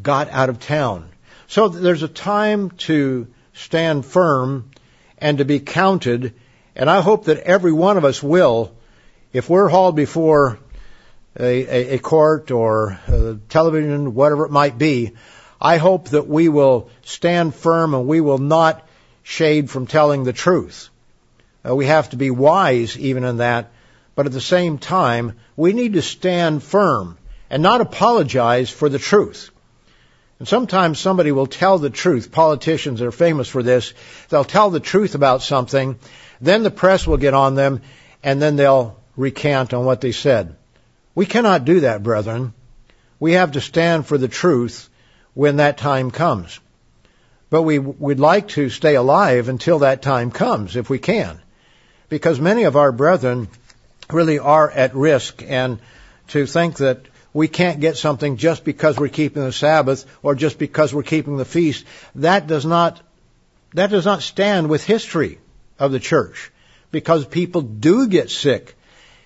Speaker 1: got out of town. So there's a time to stand firm and to be counted, and I hope that every one of us will, if we're hauled before a, a, a court or a television, whatever it might be, I hope that we will stand firm and we will not shade from telling the truth. Uh, we have to be wise even in that but at the same time, we need to stand firm and not apologize for the truth. And sometimes somebody will tell the truth. Politicians are famous for this. They'll tell the truth about something, then the press will get on them, and then they'll recant on what they said. We cannot do that, brethren. We have to stand for the truth when that time comes. But we would like to stay alive until that time comes, if we can. Because many of our brethren really are at risk and to think that we can't get something just because we're keeping the Sabbath or just because we're keeping the feast, that does not, that does not stand with history of the church. Because people do get sick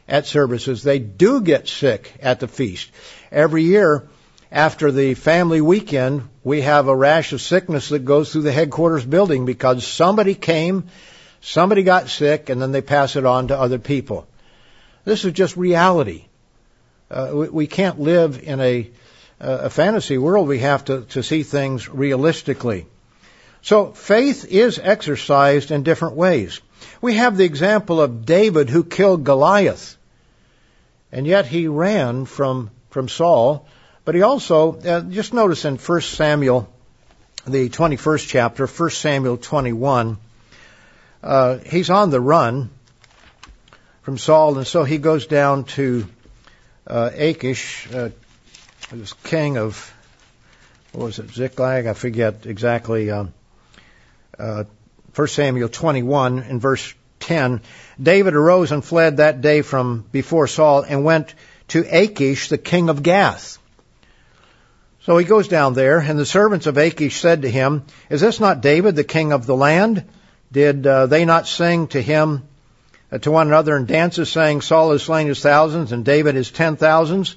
Speaker 1: at services. They do get sick at the feast. Every year, after the family weekend, we have a rash of sickness that goes through the headquarters building because somebody came, somebody got sick, and then they pass it on to other people. This is just reality. Uh, we, we, can't live in a, a fantasy world. We have to, to see things realistically. So faith is exercised in different ways. We have the example of David who killed Goliath. And yet he ran from, from Saul. But he also, uh, just notice in 1 Samuel, the 21st chapter, 1 Samuel 21, uh, he's on the run from Saul, and so he goes down to Achish, uh, this king of, what was it, Ziklag? I forget exactly. Um, uh, 1 Samuel 21 in verse 10. David arose and fled that day from before Saul and went to Achish, the king of Gath. So he goes down there, and the servants of Achish said to him, Is this not David, the king of the land? Did uh, they not sing to him, uh, to one another in dances, saying, Saul has slain his thousands, and David his ten thousands?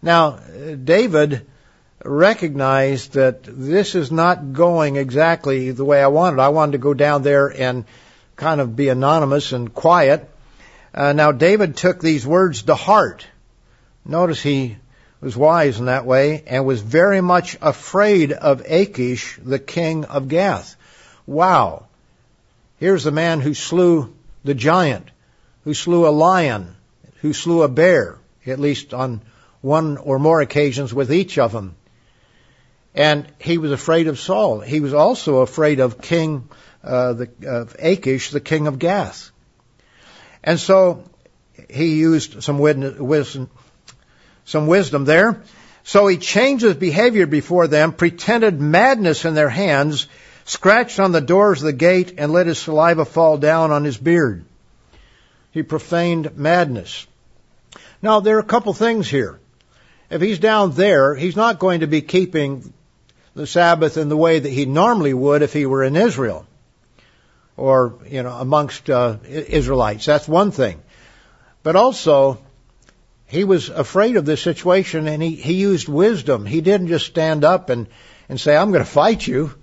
Speaker 1: Now, David recognized that this is not going exactly the way I wanted. I wanted to go down there and kind of be anonymous and quiet. Uh, now David took these words to heart. Notice he was wise in that way and was very much afraid of Achish, the king of Gath. Wow. Here's the man who slew the giant, who slew a lion, who slew a bear, at least on one or more occasions with each of them. And he was afraid of Saul. He was also afraid of King uh, the, of Achish, the king of Gath. And so he used some wisdom, some wisdom there. So he changed his behavior before them, pretended madness in their hands, scratched on the doors of the gate, and let his saliva fall down on his beard. He profaned madness. Now, there are a couple things here. If he's down there, he's not going to be keeping the Sabbath in the way that he normally would if he were in Israel or, you know, amongst uh, Israelites. That's one thing. But also, he was afraid of this situation and he, he used wisdom. He didn't just stand up and, and say, I'm going to fight you.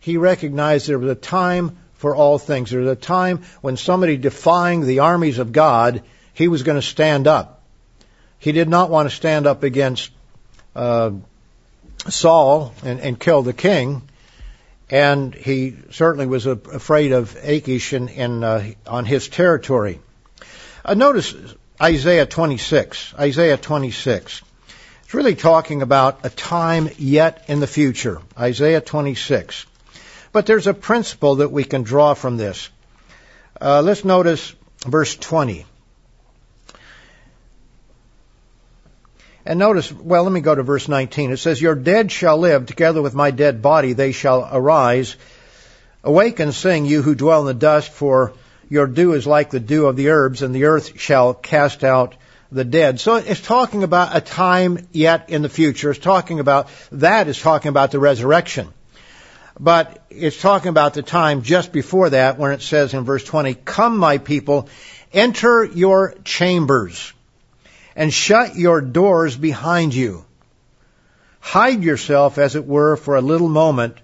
Speaker 1: He recognized there was a time for all things. There was a time when somebody defying the armies of God, he was going to stand up. He did not want to stand up against uh, Saul and, and kill the king and he certainly was afraid of Achish in, in uh, on his territory. Uh, notice Isaiah 26. Isaiah 26. It's really talking about a time yet in the future. Isaiah 26. But there's a principle that we can draw from this. Uh, let's notice verse 20. And notice, well, let me go to verse 19. It says, Your dead shall live, together with my dead body they shall arise. Awake and sing, you who dwell in the dust, for your dew is like the dew of the herbs, and the earth shall cast out the dead. So it's talking about a time yet in the future. It's talking about, that is talking about the resurrection. But it's talking about the time just before that when it says in verse 20, Come my people, enter your chambers and shut your doors behind you. Hide yourself, as it were, for a little moment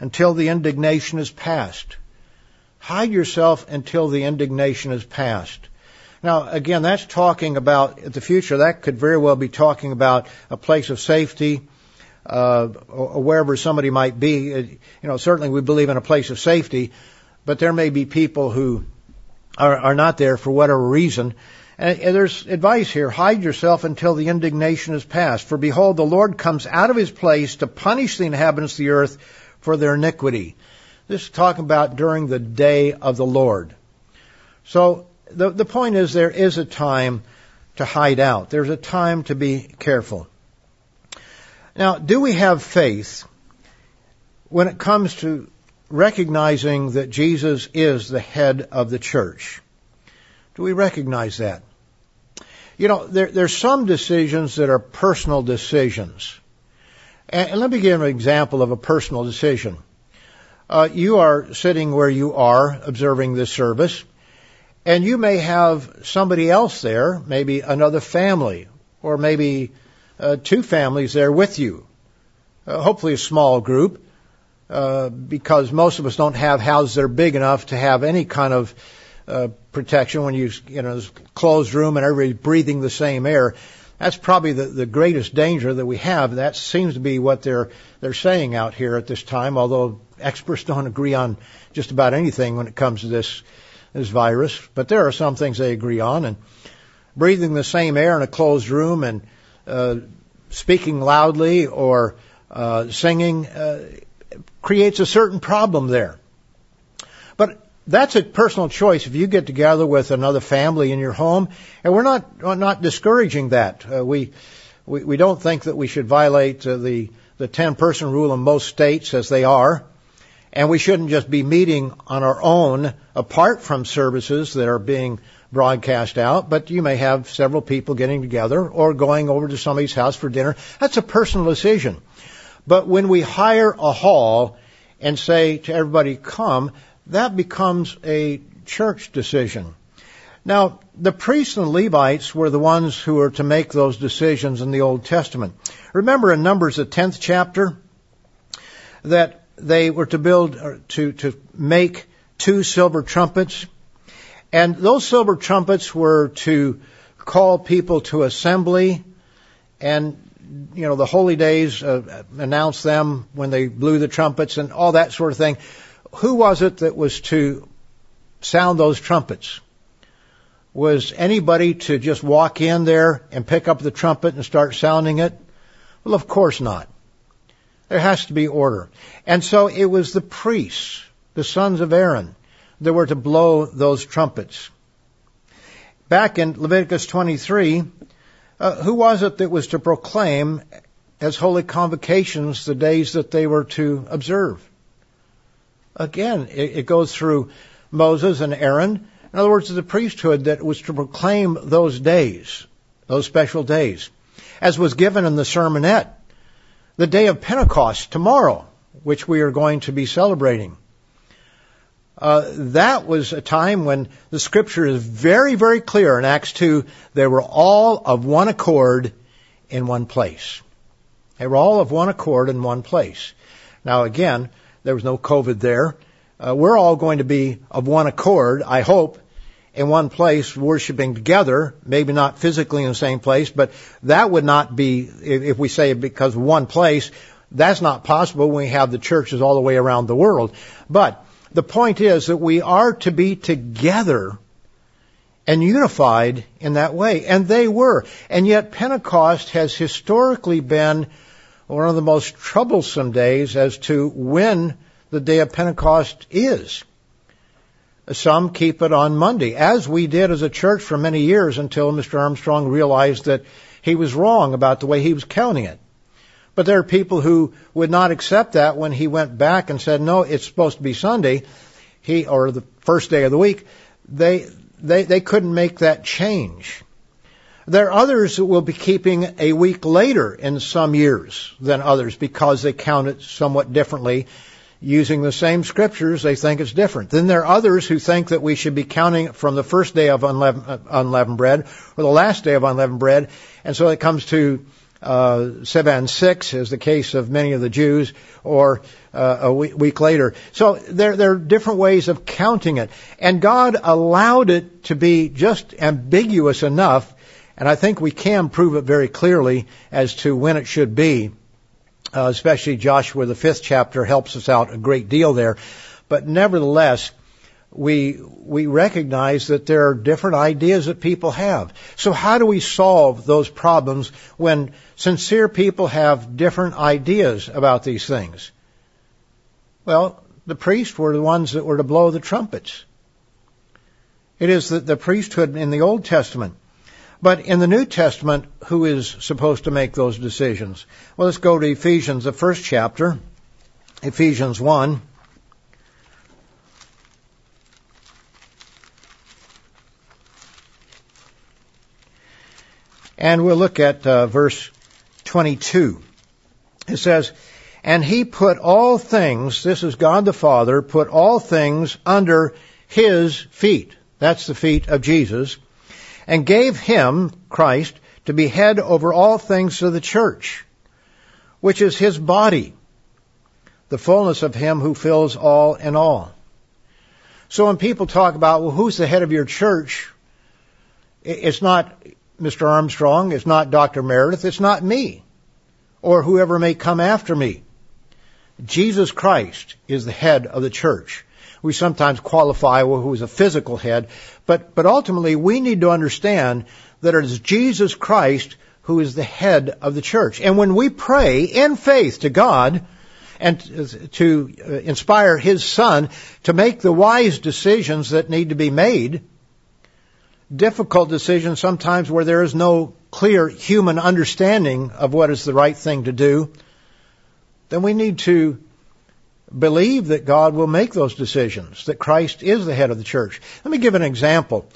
Speaker 1: until the indignation is past. Hide yourself until the indignation is past. Now, again, that's talking about the future. That could very well be talking about a place of safety, uh, or wherever somebody might be. Uh, you know, certainly we believe in a place of safety, but there may be people who are, are not there for whatever reason, and there's advice here. Hide yourself until the indignation is past. For behold, the Lord comes out of his place to punish the inhabitants of the earth for their iniquity. This is talking about during the day of the Lord. So the, the point is there is a time to hide out. There's a time to be careful. Now, do we have faith when it comes to recognizing that Jesus is the head of the church? Do we recognize that? You know, there, there's some decisions that are personal decisions. And, let me give an example of a personal decision. Uh, you are sitting where you are observing this service, and you may have somebody else there, maybe another family, or maybe uh, two families there with you. Uh, hopefully a small group, uh, because most of us don't have houses that are big enough to have any kind of uh, protection when you, you know, closed room and everybody's breathing the same air. That's probably the, the greatest danger that we have. That seems to be what they're they're saying out here at this time. Although experts don't agree on just about anything when it comes to this this virus, but there are some things they agree on. And breathing the same air in a closed room and speaking loudly or uh, singing uh, creates a certain problem there. But that's a personal choice. If you get together with another family in your home, and we're not we're not discouraging that. Uh, we, we we don't think that we should violate uh, the the ten person rule in most states as they are, and we shouldn't just be meeting on our own apart from services that are being broadcast out. But you may have several people getting together or going over to somebody's house for dinner. That's a personal decision. But when we hire a hall and say to everybody, come, that becomes a church decision. Now, the priests and Levites were the ones who were to make those decisions in the Old Testament. Remember in Numbers, the 10th chapter, that they were to build, to, to make two silver trumpets. And those silver trumpets were to call people to assembly and you know the holy days uh, announce them when they blew the trumpets and all that sort of thing who was it that was to sound those trumpets? Was anybody to just walk in there and pick up the trumpet and start sounding it? Well, of course not. There has to be order. And so it was the priests, the sons of Aaron, that were to blow those trumpets. Back in Leviticus 23, uh, who was it that was to proclaim as holy convocations the days that they were to observe? Again, it, it goes through Moses and Aaron. In other words, the priesthood that was to proclaim those days, those special days, as was given in the sermonette. The day of Pentecost, tomorrow, which we are going to be celebrating. Uh, that was a time when the scripture is very, very clear in Acts 2. They were all of one accord in one place. They were all of one accord in one place. Now again, there was no COVID there. Uh, we're all going to be of one accord, I hope, in one place, worshiping together, maybe not physically in the same place, but that would not be, if, we say because one place, that's not possible when we have the churches all the way around the world. But the point is that we are to be together and unified in that way. And they were. And yet Pentecost has historically been one of the most troublesome days as to when the day of Pentecost is. Some keep it on Monday, as we did as a church for many years until Mr. Armstrong realized that he was wrong about the way he was counting it. But there are people who would not accept that when he went back and said, no, it's supposed to be Sunday, he, or the first day of the week. They, they, they couldn't make that change. There are others that will be keeping a week later in some years than others because they count it somewhat differently. Using the same scriptures, they think it's different. Then there are others who think that we should be counting from the first day of unleavened, unleavened bread or the last day of unleavened bread. And so it comes to uh, Sivan 6 is the case of many of the Jews, or uh, a week, week later. So there, there are different ways of counting it. And God allowed it to be just ambiguous enough and I think we can prove it very clearly as to when it should be. Uh, especially Joshua, the fifth chapter, helps us out a great deal there. But nevertheless, we we recognize that there are different ideas that people have. So how do we solve those problems when sincere people have different ideas about these things? Well, the priests were the ones that were to blow the trumpets. It is the, the priesthood in the Old Testament But in the New Testament, who is supposed to make those decisions? Well, let's go to Ephesians, the first chapter, Ephesians 1. And we'll look at uh, verse 22. It says, And he put all things, this is God the Father, put all things under his feet. That's the feet of Jesus. And gave him, Christ, to be head over all things to the church, which is his body, the fullness of him who fills all in all. So when people talk about, well, who's the head of your church? It's not Mr. Armstrong, it's not Dr. Meredith, it's not me, or whoever may come after me. Jesus Christ is the head of the church. We sometimes qualify who is a physical head, but, but ultimately we need to understand that it is Jesus Christ who is the head of the church. And when we pray in faith to God, and to uh, inspire His Son to make the wise decisions that need to be made, difficult decisions sometimes where there is no clear human understanding of what is the right thing to do, then we need to believe that God will make those decisions, that Christ is the head of the church. Let me give an example.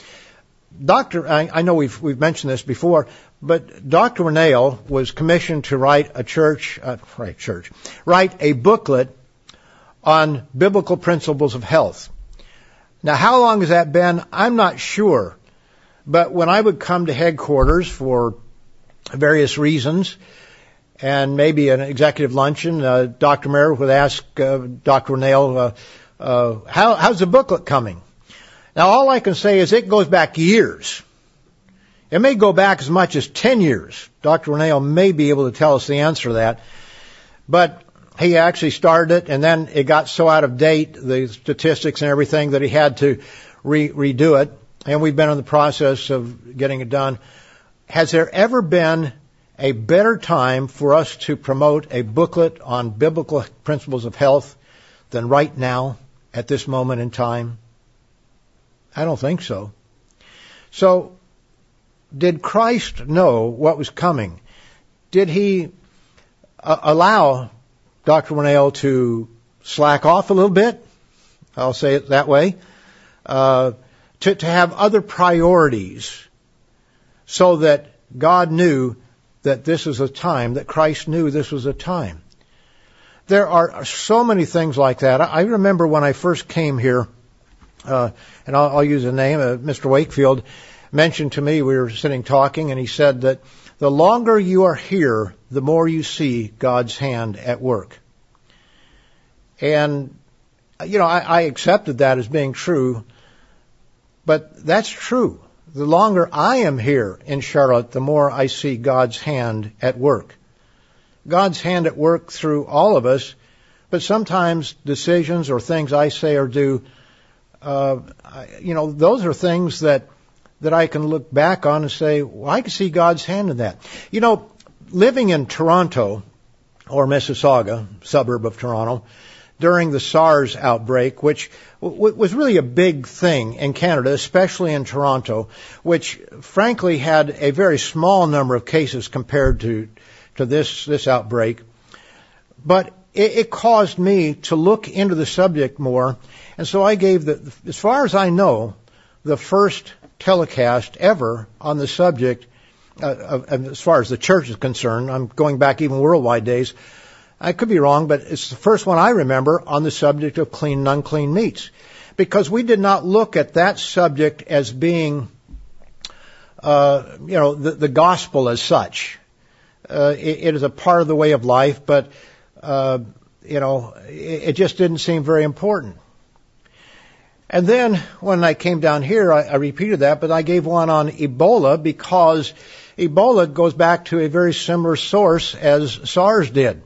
Speaker 1: Doctor, I, I know we've, we've mentioned this before, but Dr. Winnail was commissioned to write a church, uh, right, church, write a booklet on biblical principles of health. Now, how long has that been? I'm not sure. But when I would come to headquarters for various reasons, and maybe an executive luncheon, uh, Dr. Meredith would ask uh, Dr. Winnail, uh, uh, how, how's the booklet coming? Now, all I can say is it goes back years. It may go back as much as 10 years. Dr. Winnail may be able to tell us the answer to that. But he actually started it, and then it got so out of date, the statistics and everything, that he had to re- redo it and we've been in the process of getting it done. Has there ever been a better time for us to promote a booklet on biblical principles of health than right now at this moment in time? I don't think so. So, did Christ know what was coming? Did he uh, allow Dr. Winnail to slack off a little bit? I'll say it that way. Uh, to, to have other priorities so that God knew that this is a time, that Christ knew this was a time. There are so many things like that. I remember when I first came here, uh, and I'll, I'll, use a name, uh, Mr. Wakefield mentioned to me, we were sitting talking, and he said that the longer you are here, the more you see God's hand at work. And, you know, I, I accepted that as being true but that's true. The longer I am here in Charlotte, the more I see God's hand at work. God's hand at work through all of us, but sometimes decisions or things I say or do, uh, you know, those are things that that I can look back on and say, well, I can see God's hand in that. You know, living in Toronto or Mississauga, suburb of Toronto, during the SARS outbreak, which was really a big thing in Canada, especially in Toronto, which frankly had a very small number of cases compared to to this this outbreak. But it, it caused me to look into the subject more, and so I gave the, as far as I know, the first telecast ever on the subject. Uh, as far as the church is concerned, I'm going back even worldwide days I could be wrong, but it's the first one I remember on the subject of clean and unclean meats. Because we did not look at that subject as being, uh, you know, the, the, gospel as such. Uh, it, it is a part of the way of life, but, uh, you know, it, it, just didn't seem very important. And then when I came down here, I, I repeated that, but I gave one on Ebola because Ebola goes back to a very similar source as SARS did.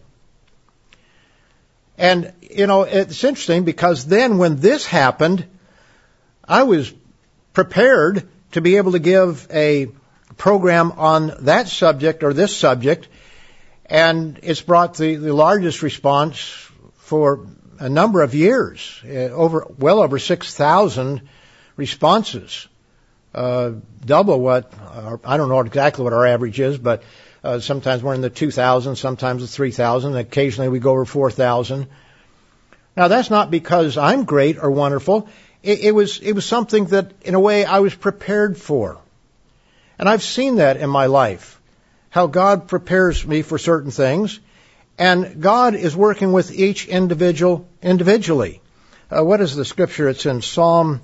Speaker 1: And, you know, it's interesting because then when this happened, I was prepared to be able to give a program on that subject or this subject, and it's brought the, the largest response for a number of years, uh, over well over 6,000 responses. Uh, double what, our, I don't know exactly what our average is, but uh, sometimes we're in the 2,000, sometimes the 3,000, occasionally we go over 4,000. Now that's not because I'm great or wonderful. It, it was, it was something that in a way I was prepared for. And I've seen that in my life. How God prepares me for certain things. And God is working with each individual individually. Uh, what is the scripture? It's in Psalm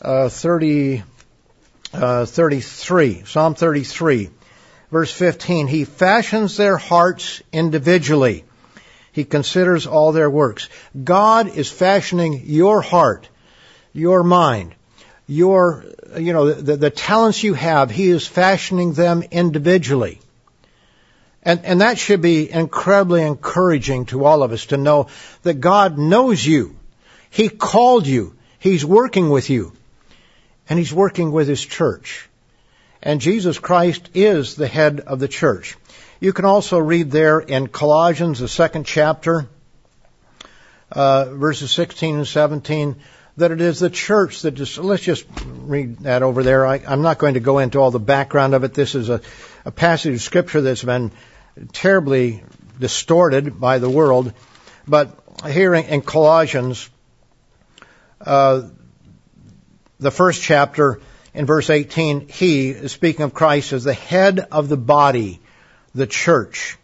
Speaker 1: uh, 30, uh, 33. Psalm 33, verse 15. He fashions their hearts individually. He considers all their works. God is fashioning your heart, your mind, your, you know, the, the talents you have. He is fashioning them individually. And, and that should be incredibly encouraging to all of us to know that God knows you. He called you. He's working with you. And He's working with His church. And Jesus Christ is the head of the church. You can also read there in Colossians, the second chapter, uh, verses 16 and 17, that it is the church that just, let's just read that over there. I, am not going to go into all the background of it. This is a, a passage of scripture that's been terribly distorted by the world. But here in Colossians, uh, the first chapter in verse 18, he is speaking of Christ as the head of the body, the church.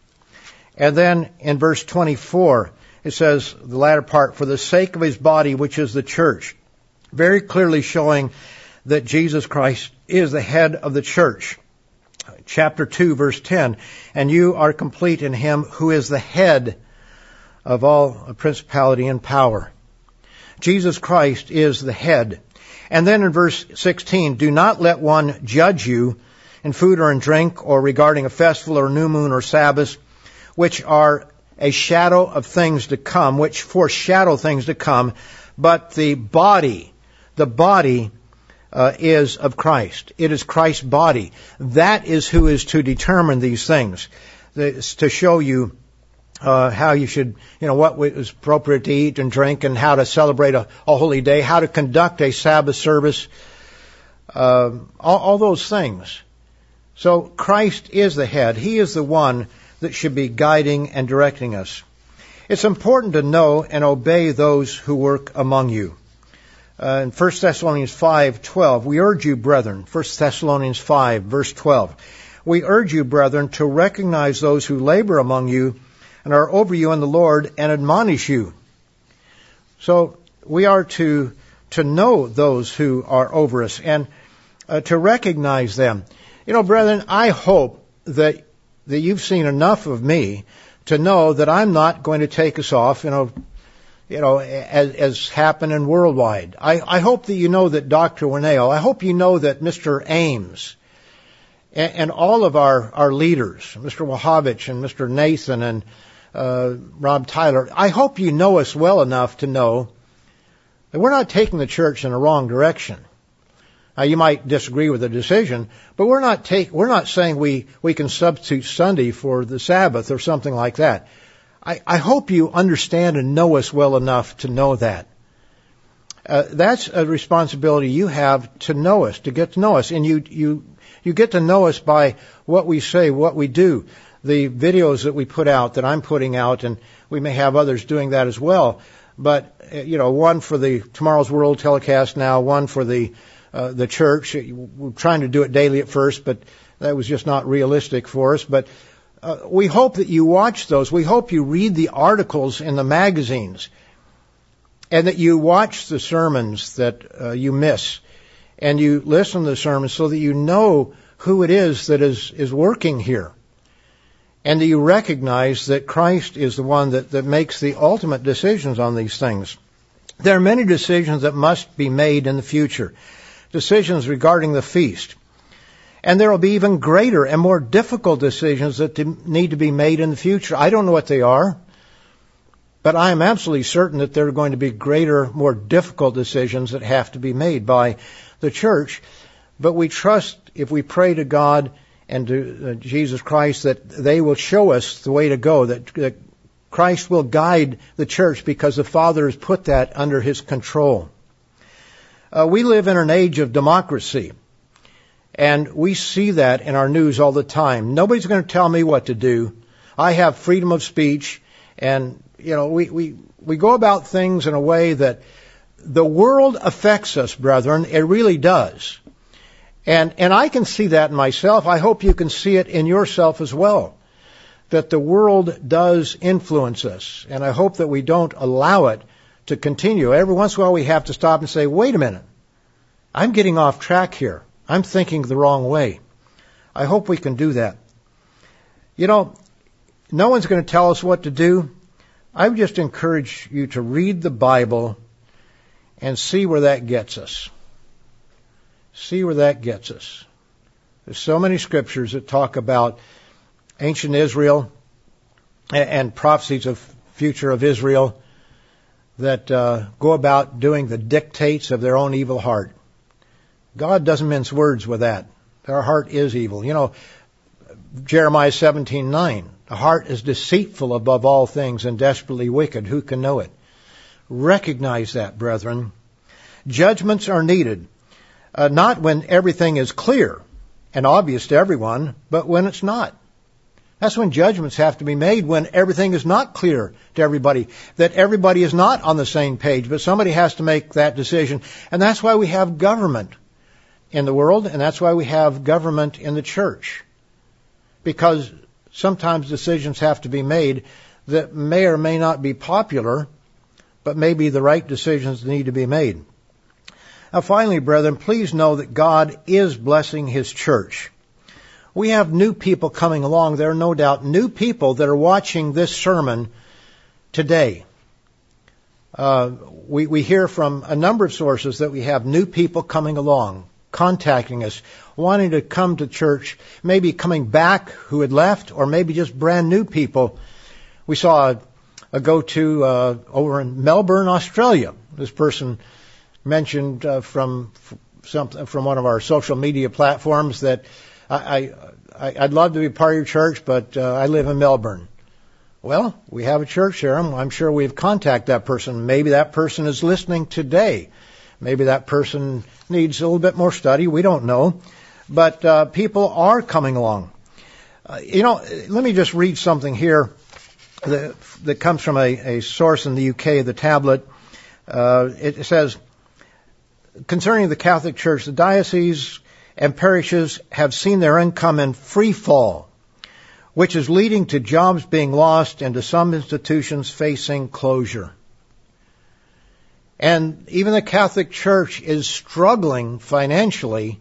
Speaker 1: And then in verse 24, it says, the latter part, for the sake of his body, which is the church. Very clearly showing that Jesus Christ is the head of the church chapter 2 verse 10, and you are complete in him who is the head of all principality and power. Jesus Christ is the head. And then in verse 16, do not let one judge you in food or in drink or regarding a festival or new moon or Sabbath, which are a shadow of things to come, which foreshadow things to come, but the body, the body uh, is of Christ. It is Christ's body. That is who is to determine these things. To show you uh, how you should, you know, what was appropriate to eat and drink, and how to celebrate a, a holy day, how to conduct a Sabbath service, uh, all, all those things. So Christ is the head. He is the one that should be guiding and directing us. It's important to know and obey those who work among you uh, in 1 Thessalonians 5:12, we urge you, brethren, 1 Thessalonians 5, verse 12, we urge you, brethren, to recognize those who labor among you and are over you in the Lord and admonish you. So we are to to know those who are over us and uh, to recognize them. You know, brethren, I hope that that you've seen enough of me to know that I'm not going to take us off, you know, you know, as, as happening worldwide. I, I hope that you know that Dr. Winnail, I hope you know that Mr. Ames, and, and all of our, our leaders, Mr. Wahovich and Mr. Nathan and uh, Rob Tyler, I hope you know us well enough to know that we're not taking the church in the wrong direction. Now you might disagree with the decision, but we're not take, we're not saying we, we can substitute Sunday for the Sabbath or something like that. I, I hope you understand and know us well enough to know that. Uh, that's a responsibility you have to know us, to get to know us, and you you you get to know us by what we say, what we do, the videos that we put out, that I'm putting out, and we may have others doing that as well. But you know, one for the Tomorrow's World telecast now, one for the uh, the church. We're trying to do it daily at first, but that was just not realistic for us. But uh, we hope that you watch those. We hope you read the articles in the magazines and that you watch the sermons that uh, you miss and you listen to the sermons so that you know who it is that is, is working here. And that you recognize that Christ is the one that, that makes the ultimate decisions on these things. There are many decisions that must be made in the future. Decisions regarding the feast. And there will be even greater and more difficult decisions that need to be made in the future. I don't know what they are, but I am absolutely certain that there are going to be greater, more difficult decisions that have to be made by the church. But we trust if we pray to God and to uh, Jesus Christ that they will show us the way to go, that, that Christ will guide the church because the Father has put that under His control. Uh, we live in an age of democracy. And we see that in our news all the time. Nobody's going to tell me what to do. I have freedom of speech and, you know, we, we, we go about things in a way that the world affects us, brethren. It really does. And, and I can see that in myself. I hope you can see it in yourself as well. That the world does influence us. And I hope that we don't allow it to continue. Every once in a while we have to stop and say, wait a minute. I'm getting off track here. I'm thinking the wrong way. I hope we can do that. You know, no one's going to tell us what to do. I would just encourage you to read the Bible and see where that gets us. See where that gets us. There's so many scriptures that talk about ancient Israel and prophecies of future of Israel that uh, go about doing the dictates of their own evil heart. God doesn't mince words with that. Their heart is evil. You know, Jeremiah 17:9, the heart is deceitful above all things and desperately wicked. Who can know it? Recognize that, brethren. Judgments are needed. Uh, not when everything is clear and obvious to everyone, but when it's not. That's when judgments have to be made when everything is not clear to everybody, that everybody is not on the same page, but somebody has to make that decision. And that's why we have government in the world, and that's why we have government in the church. Because sometimes decisions have to be made that may or may not be popular, but maybe the right decisions need to be made. Now finally, brethren, please know that God is blessing His church. We have new people coming along. There are no doubt new people that are watching this sermon today. Uh, we, we hear from a number of sources that we have new people coming along, contacting us, wanting to come to church, maybe coming back who had left, or maybe just brand new people. We saw a, a go-to uh, over in Melbourne, Australia. This person mentioned uh, from some, from one of our social media platforms that I, I I'd love to be part of your church, but uh, I live in Melbourne. Well, we have a church here. I'm, I'm sure we've contacted that person. Maybe that person is listening today. Maybe that person needs a little bit more study. We don't know. But uh, people are coming along. Uh, you know, let me just read something here that, that comes from a, a source in the UK, the tablet. Uh, it says, concerning the Catholic Church, the diocese and parishes have seen their income in free fall, which is leading to jobs being lost and to some institutions facing closure. And even the Catholic Church is struggling financially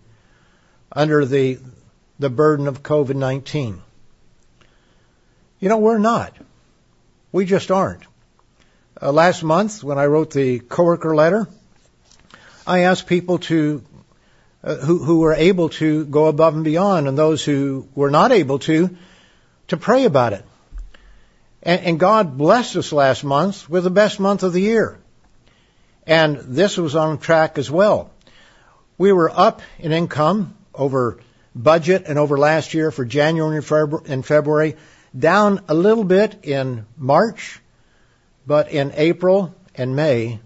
Speaker 1: under the, the burden of COVID-19. You know, we're not. We just aren't. Uh, last month, when I wrote the coworker letter, I asked people to uh, who, who were able to go above and beyond, and those who were not able to, to pray about it. And, and God blessed us last month with the best month of the year. And this was on track as well. We were up in income over budget and over last year for January and February, down a little bit in March, but in April and May,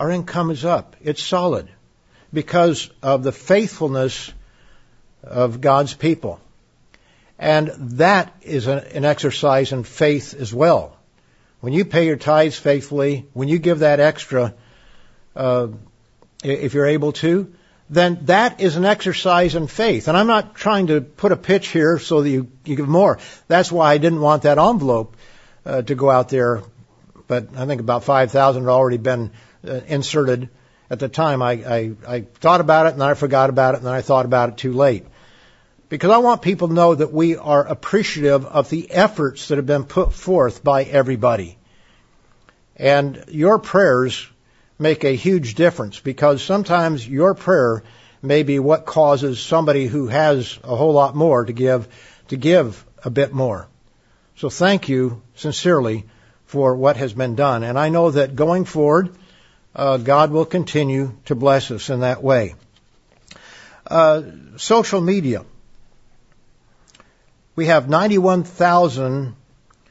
Speaker 1: our income is up. It's solid because of the faithfulness of God's people. And that is an exercise in faith as well. When you pay your tithes faithfully, when you give that extra, uh, if you're able to, then that is an exercise in faith. And I'm not trying to put a pitch here so that you, you give more. That's why I didn't want that envelope uh, to go out there. But I think about 5,000 had already been uh, inserted at the time. I, I, I thought about it and then I forgot about it and then I thought about it too late. Because I want people to know that we are appreciative of the efforts that have been put forth by everybody. And your prayers make a huge difference because sometimes your prayer may be what causes somebody who has a whole lot more to give to give a bit more. So thank you sincerely for what has been done. And I know that going forward, uh, God will continue to bless us in that way. Uh, social media. We have 91,000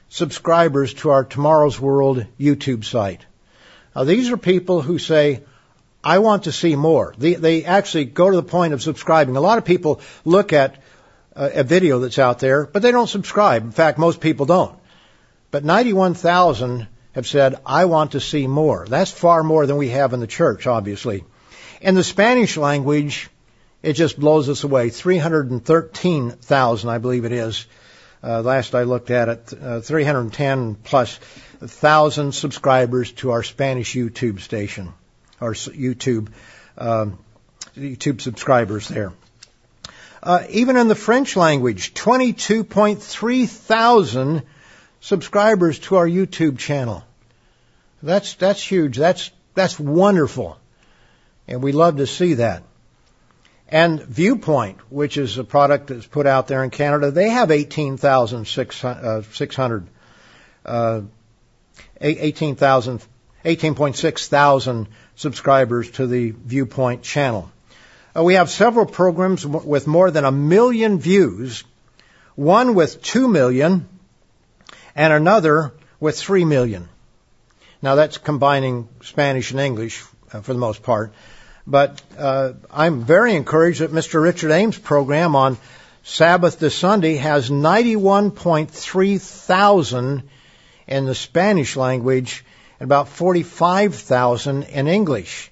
Speaker 1: subscribers to our Tomorrow's World YouTube site. Now these are people who say, I want to see more. They, they actually go to the point of subscribing. A lot of people look at a, a video that's out there, but they don't subscribe. In fact, most people don't. But 91,000 have said, I want to see more. That's far more than we have in the church, obviously. In the Spanish language, it just blows us away. 313,000, I believe it is. Uh, last I looked at it, uh, 310 plus thousand subscribers to our Spanish YouTube station, our YouTube um, YouTube subscribers there. Uh, even in the French language, 22.3 thousand subscribers to our YouTube channel. That's that's huge. That's that's wonderful, and we love to see that. And Viewpoint, which is a product that's put out there in Canada, they have 18,600, uh, 18,000, 18.6 thousand subscribers to the Viewpoint channel. Uh, we have several programs with more than a million views, one with two million, and another with three million. Now that's combining Spanish and English uh, for the most part. But uh, I'm very encouraged that Mr. Richard Ames' program on Sabbath to Sunday has 91.3 thousand in the Spanish language and about 45,000 in English.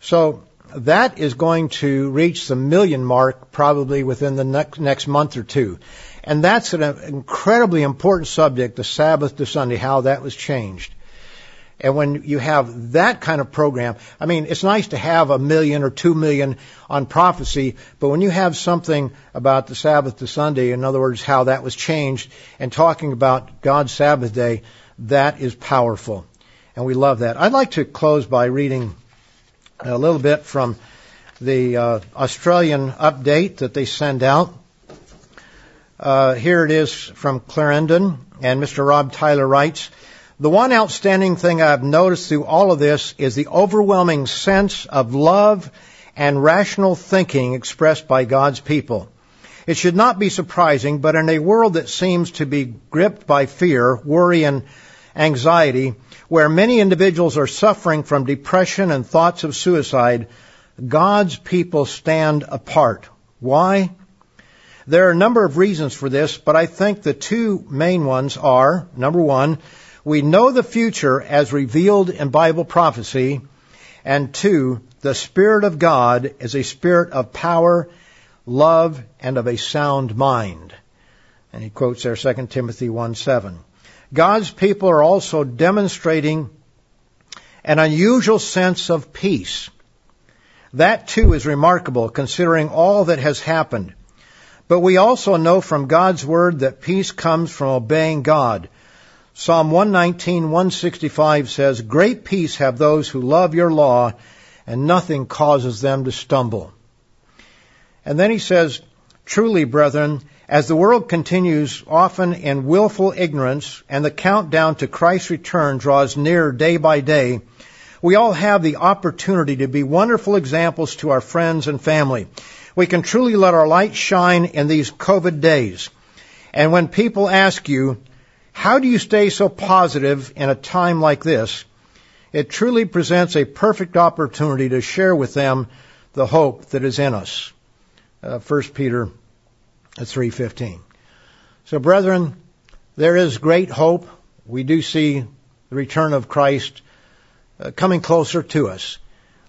Speaker 1: So that is going to reach the million mark probably within the next, next month or two. And that's an incredibly important subject, the Sabbath to Sunday, how that was changed. And when you have that kind of program, I mean, it's nice to have a million or two million on prophecy, but when you have something about the Sabbath to Sunday, in other words, how that was changed, and talking about God's Sabbath day, that is powerful. And we love that. I'd like to close by reading a little bit from the uh, Australian update that they send out. Uh, here it is from Clarendon, and Mr. Rob Tyler writes, the one outstanding thing I've noticed through all of this is the overwhelming sense of love and rational thinking expressed by God's people. It should not be surprising, but in a world that seems to be gripped by fear, worry, and anxiety, where many individuals are suffering from depression and thoughts of suicide, God's people stand apart. Why? There are a number of reasons for this, but I think the two main ones are, number one, we know the future as revealed in Bible prophecy. And two, the Spirit of God is a spirit of power, love, and of a sound mind. And he quotes there 2 Timothy 1 7. God's people are also demonstrating an unusual sense of peace. That too is remarkable considering all that has happened. But we also know from God's Word that peace comes from obeying God, Psalm 119, 165 says, Great peace have those who love your law, and nothing causes them to stumble. And then he says, Truly, brethren, as the world continues often in willful ignorance and the countdown to Christ's return draws near day by day, we all have the opportunity to be wonderful examples to our friends and family. We can truly let our light shine in these COVID days. And when people ask you, how do you stay so positive in a time like this? It truly presents a perfect opportunity to share with them the hope that is in us. Uh, 1 Peter 3:15. So brethren, there is great hope. We do see the return of Christ uh, coming closer to us.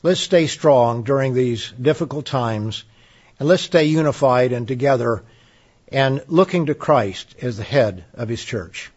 Speaker 1: Let's stay strong during these difficult times and let's stay unified and together and looking to Christ as the head of his church.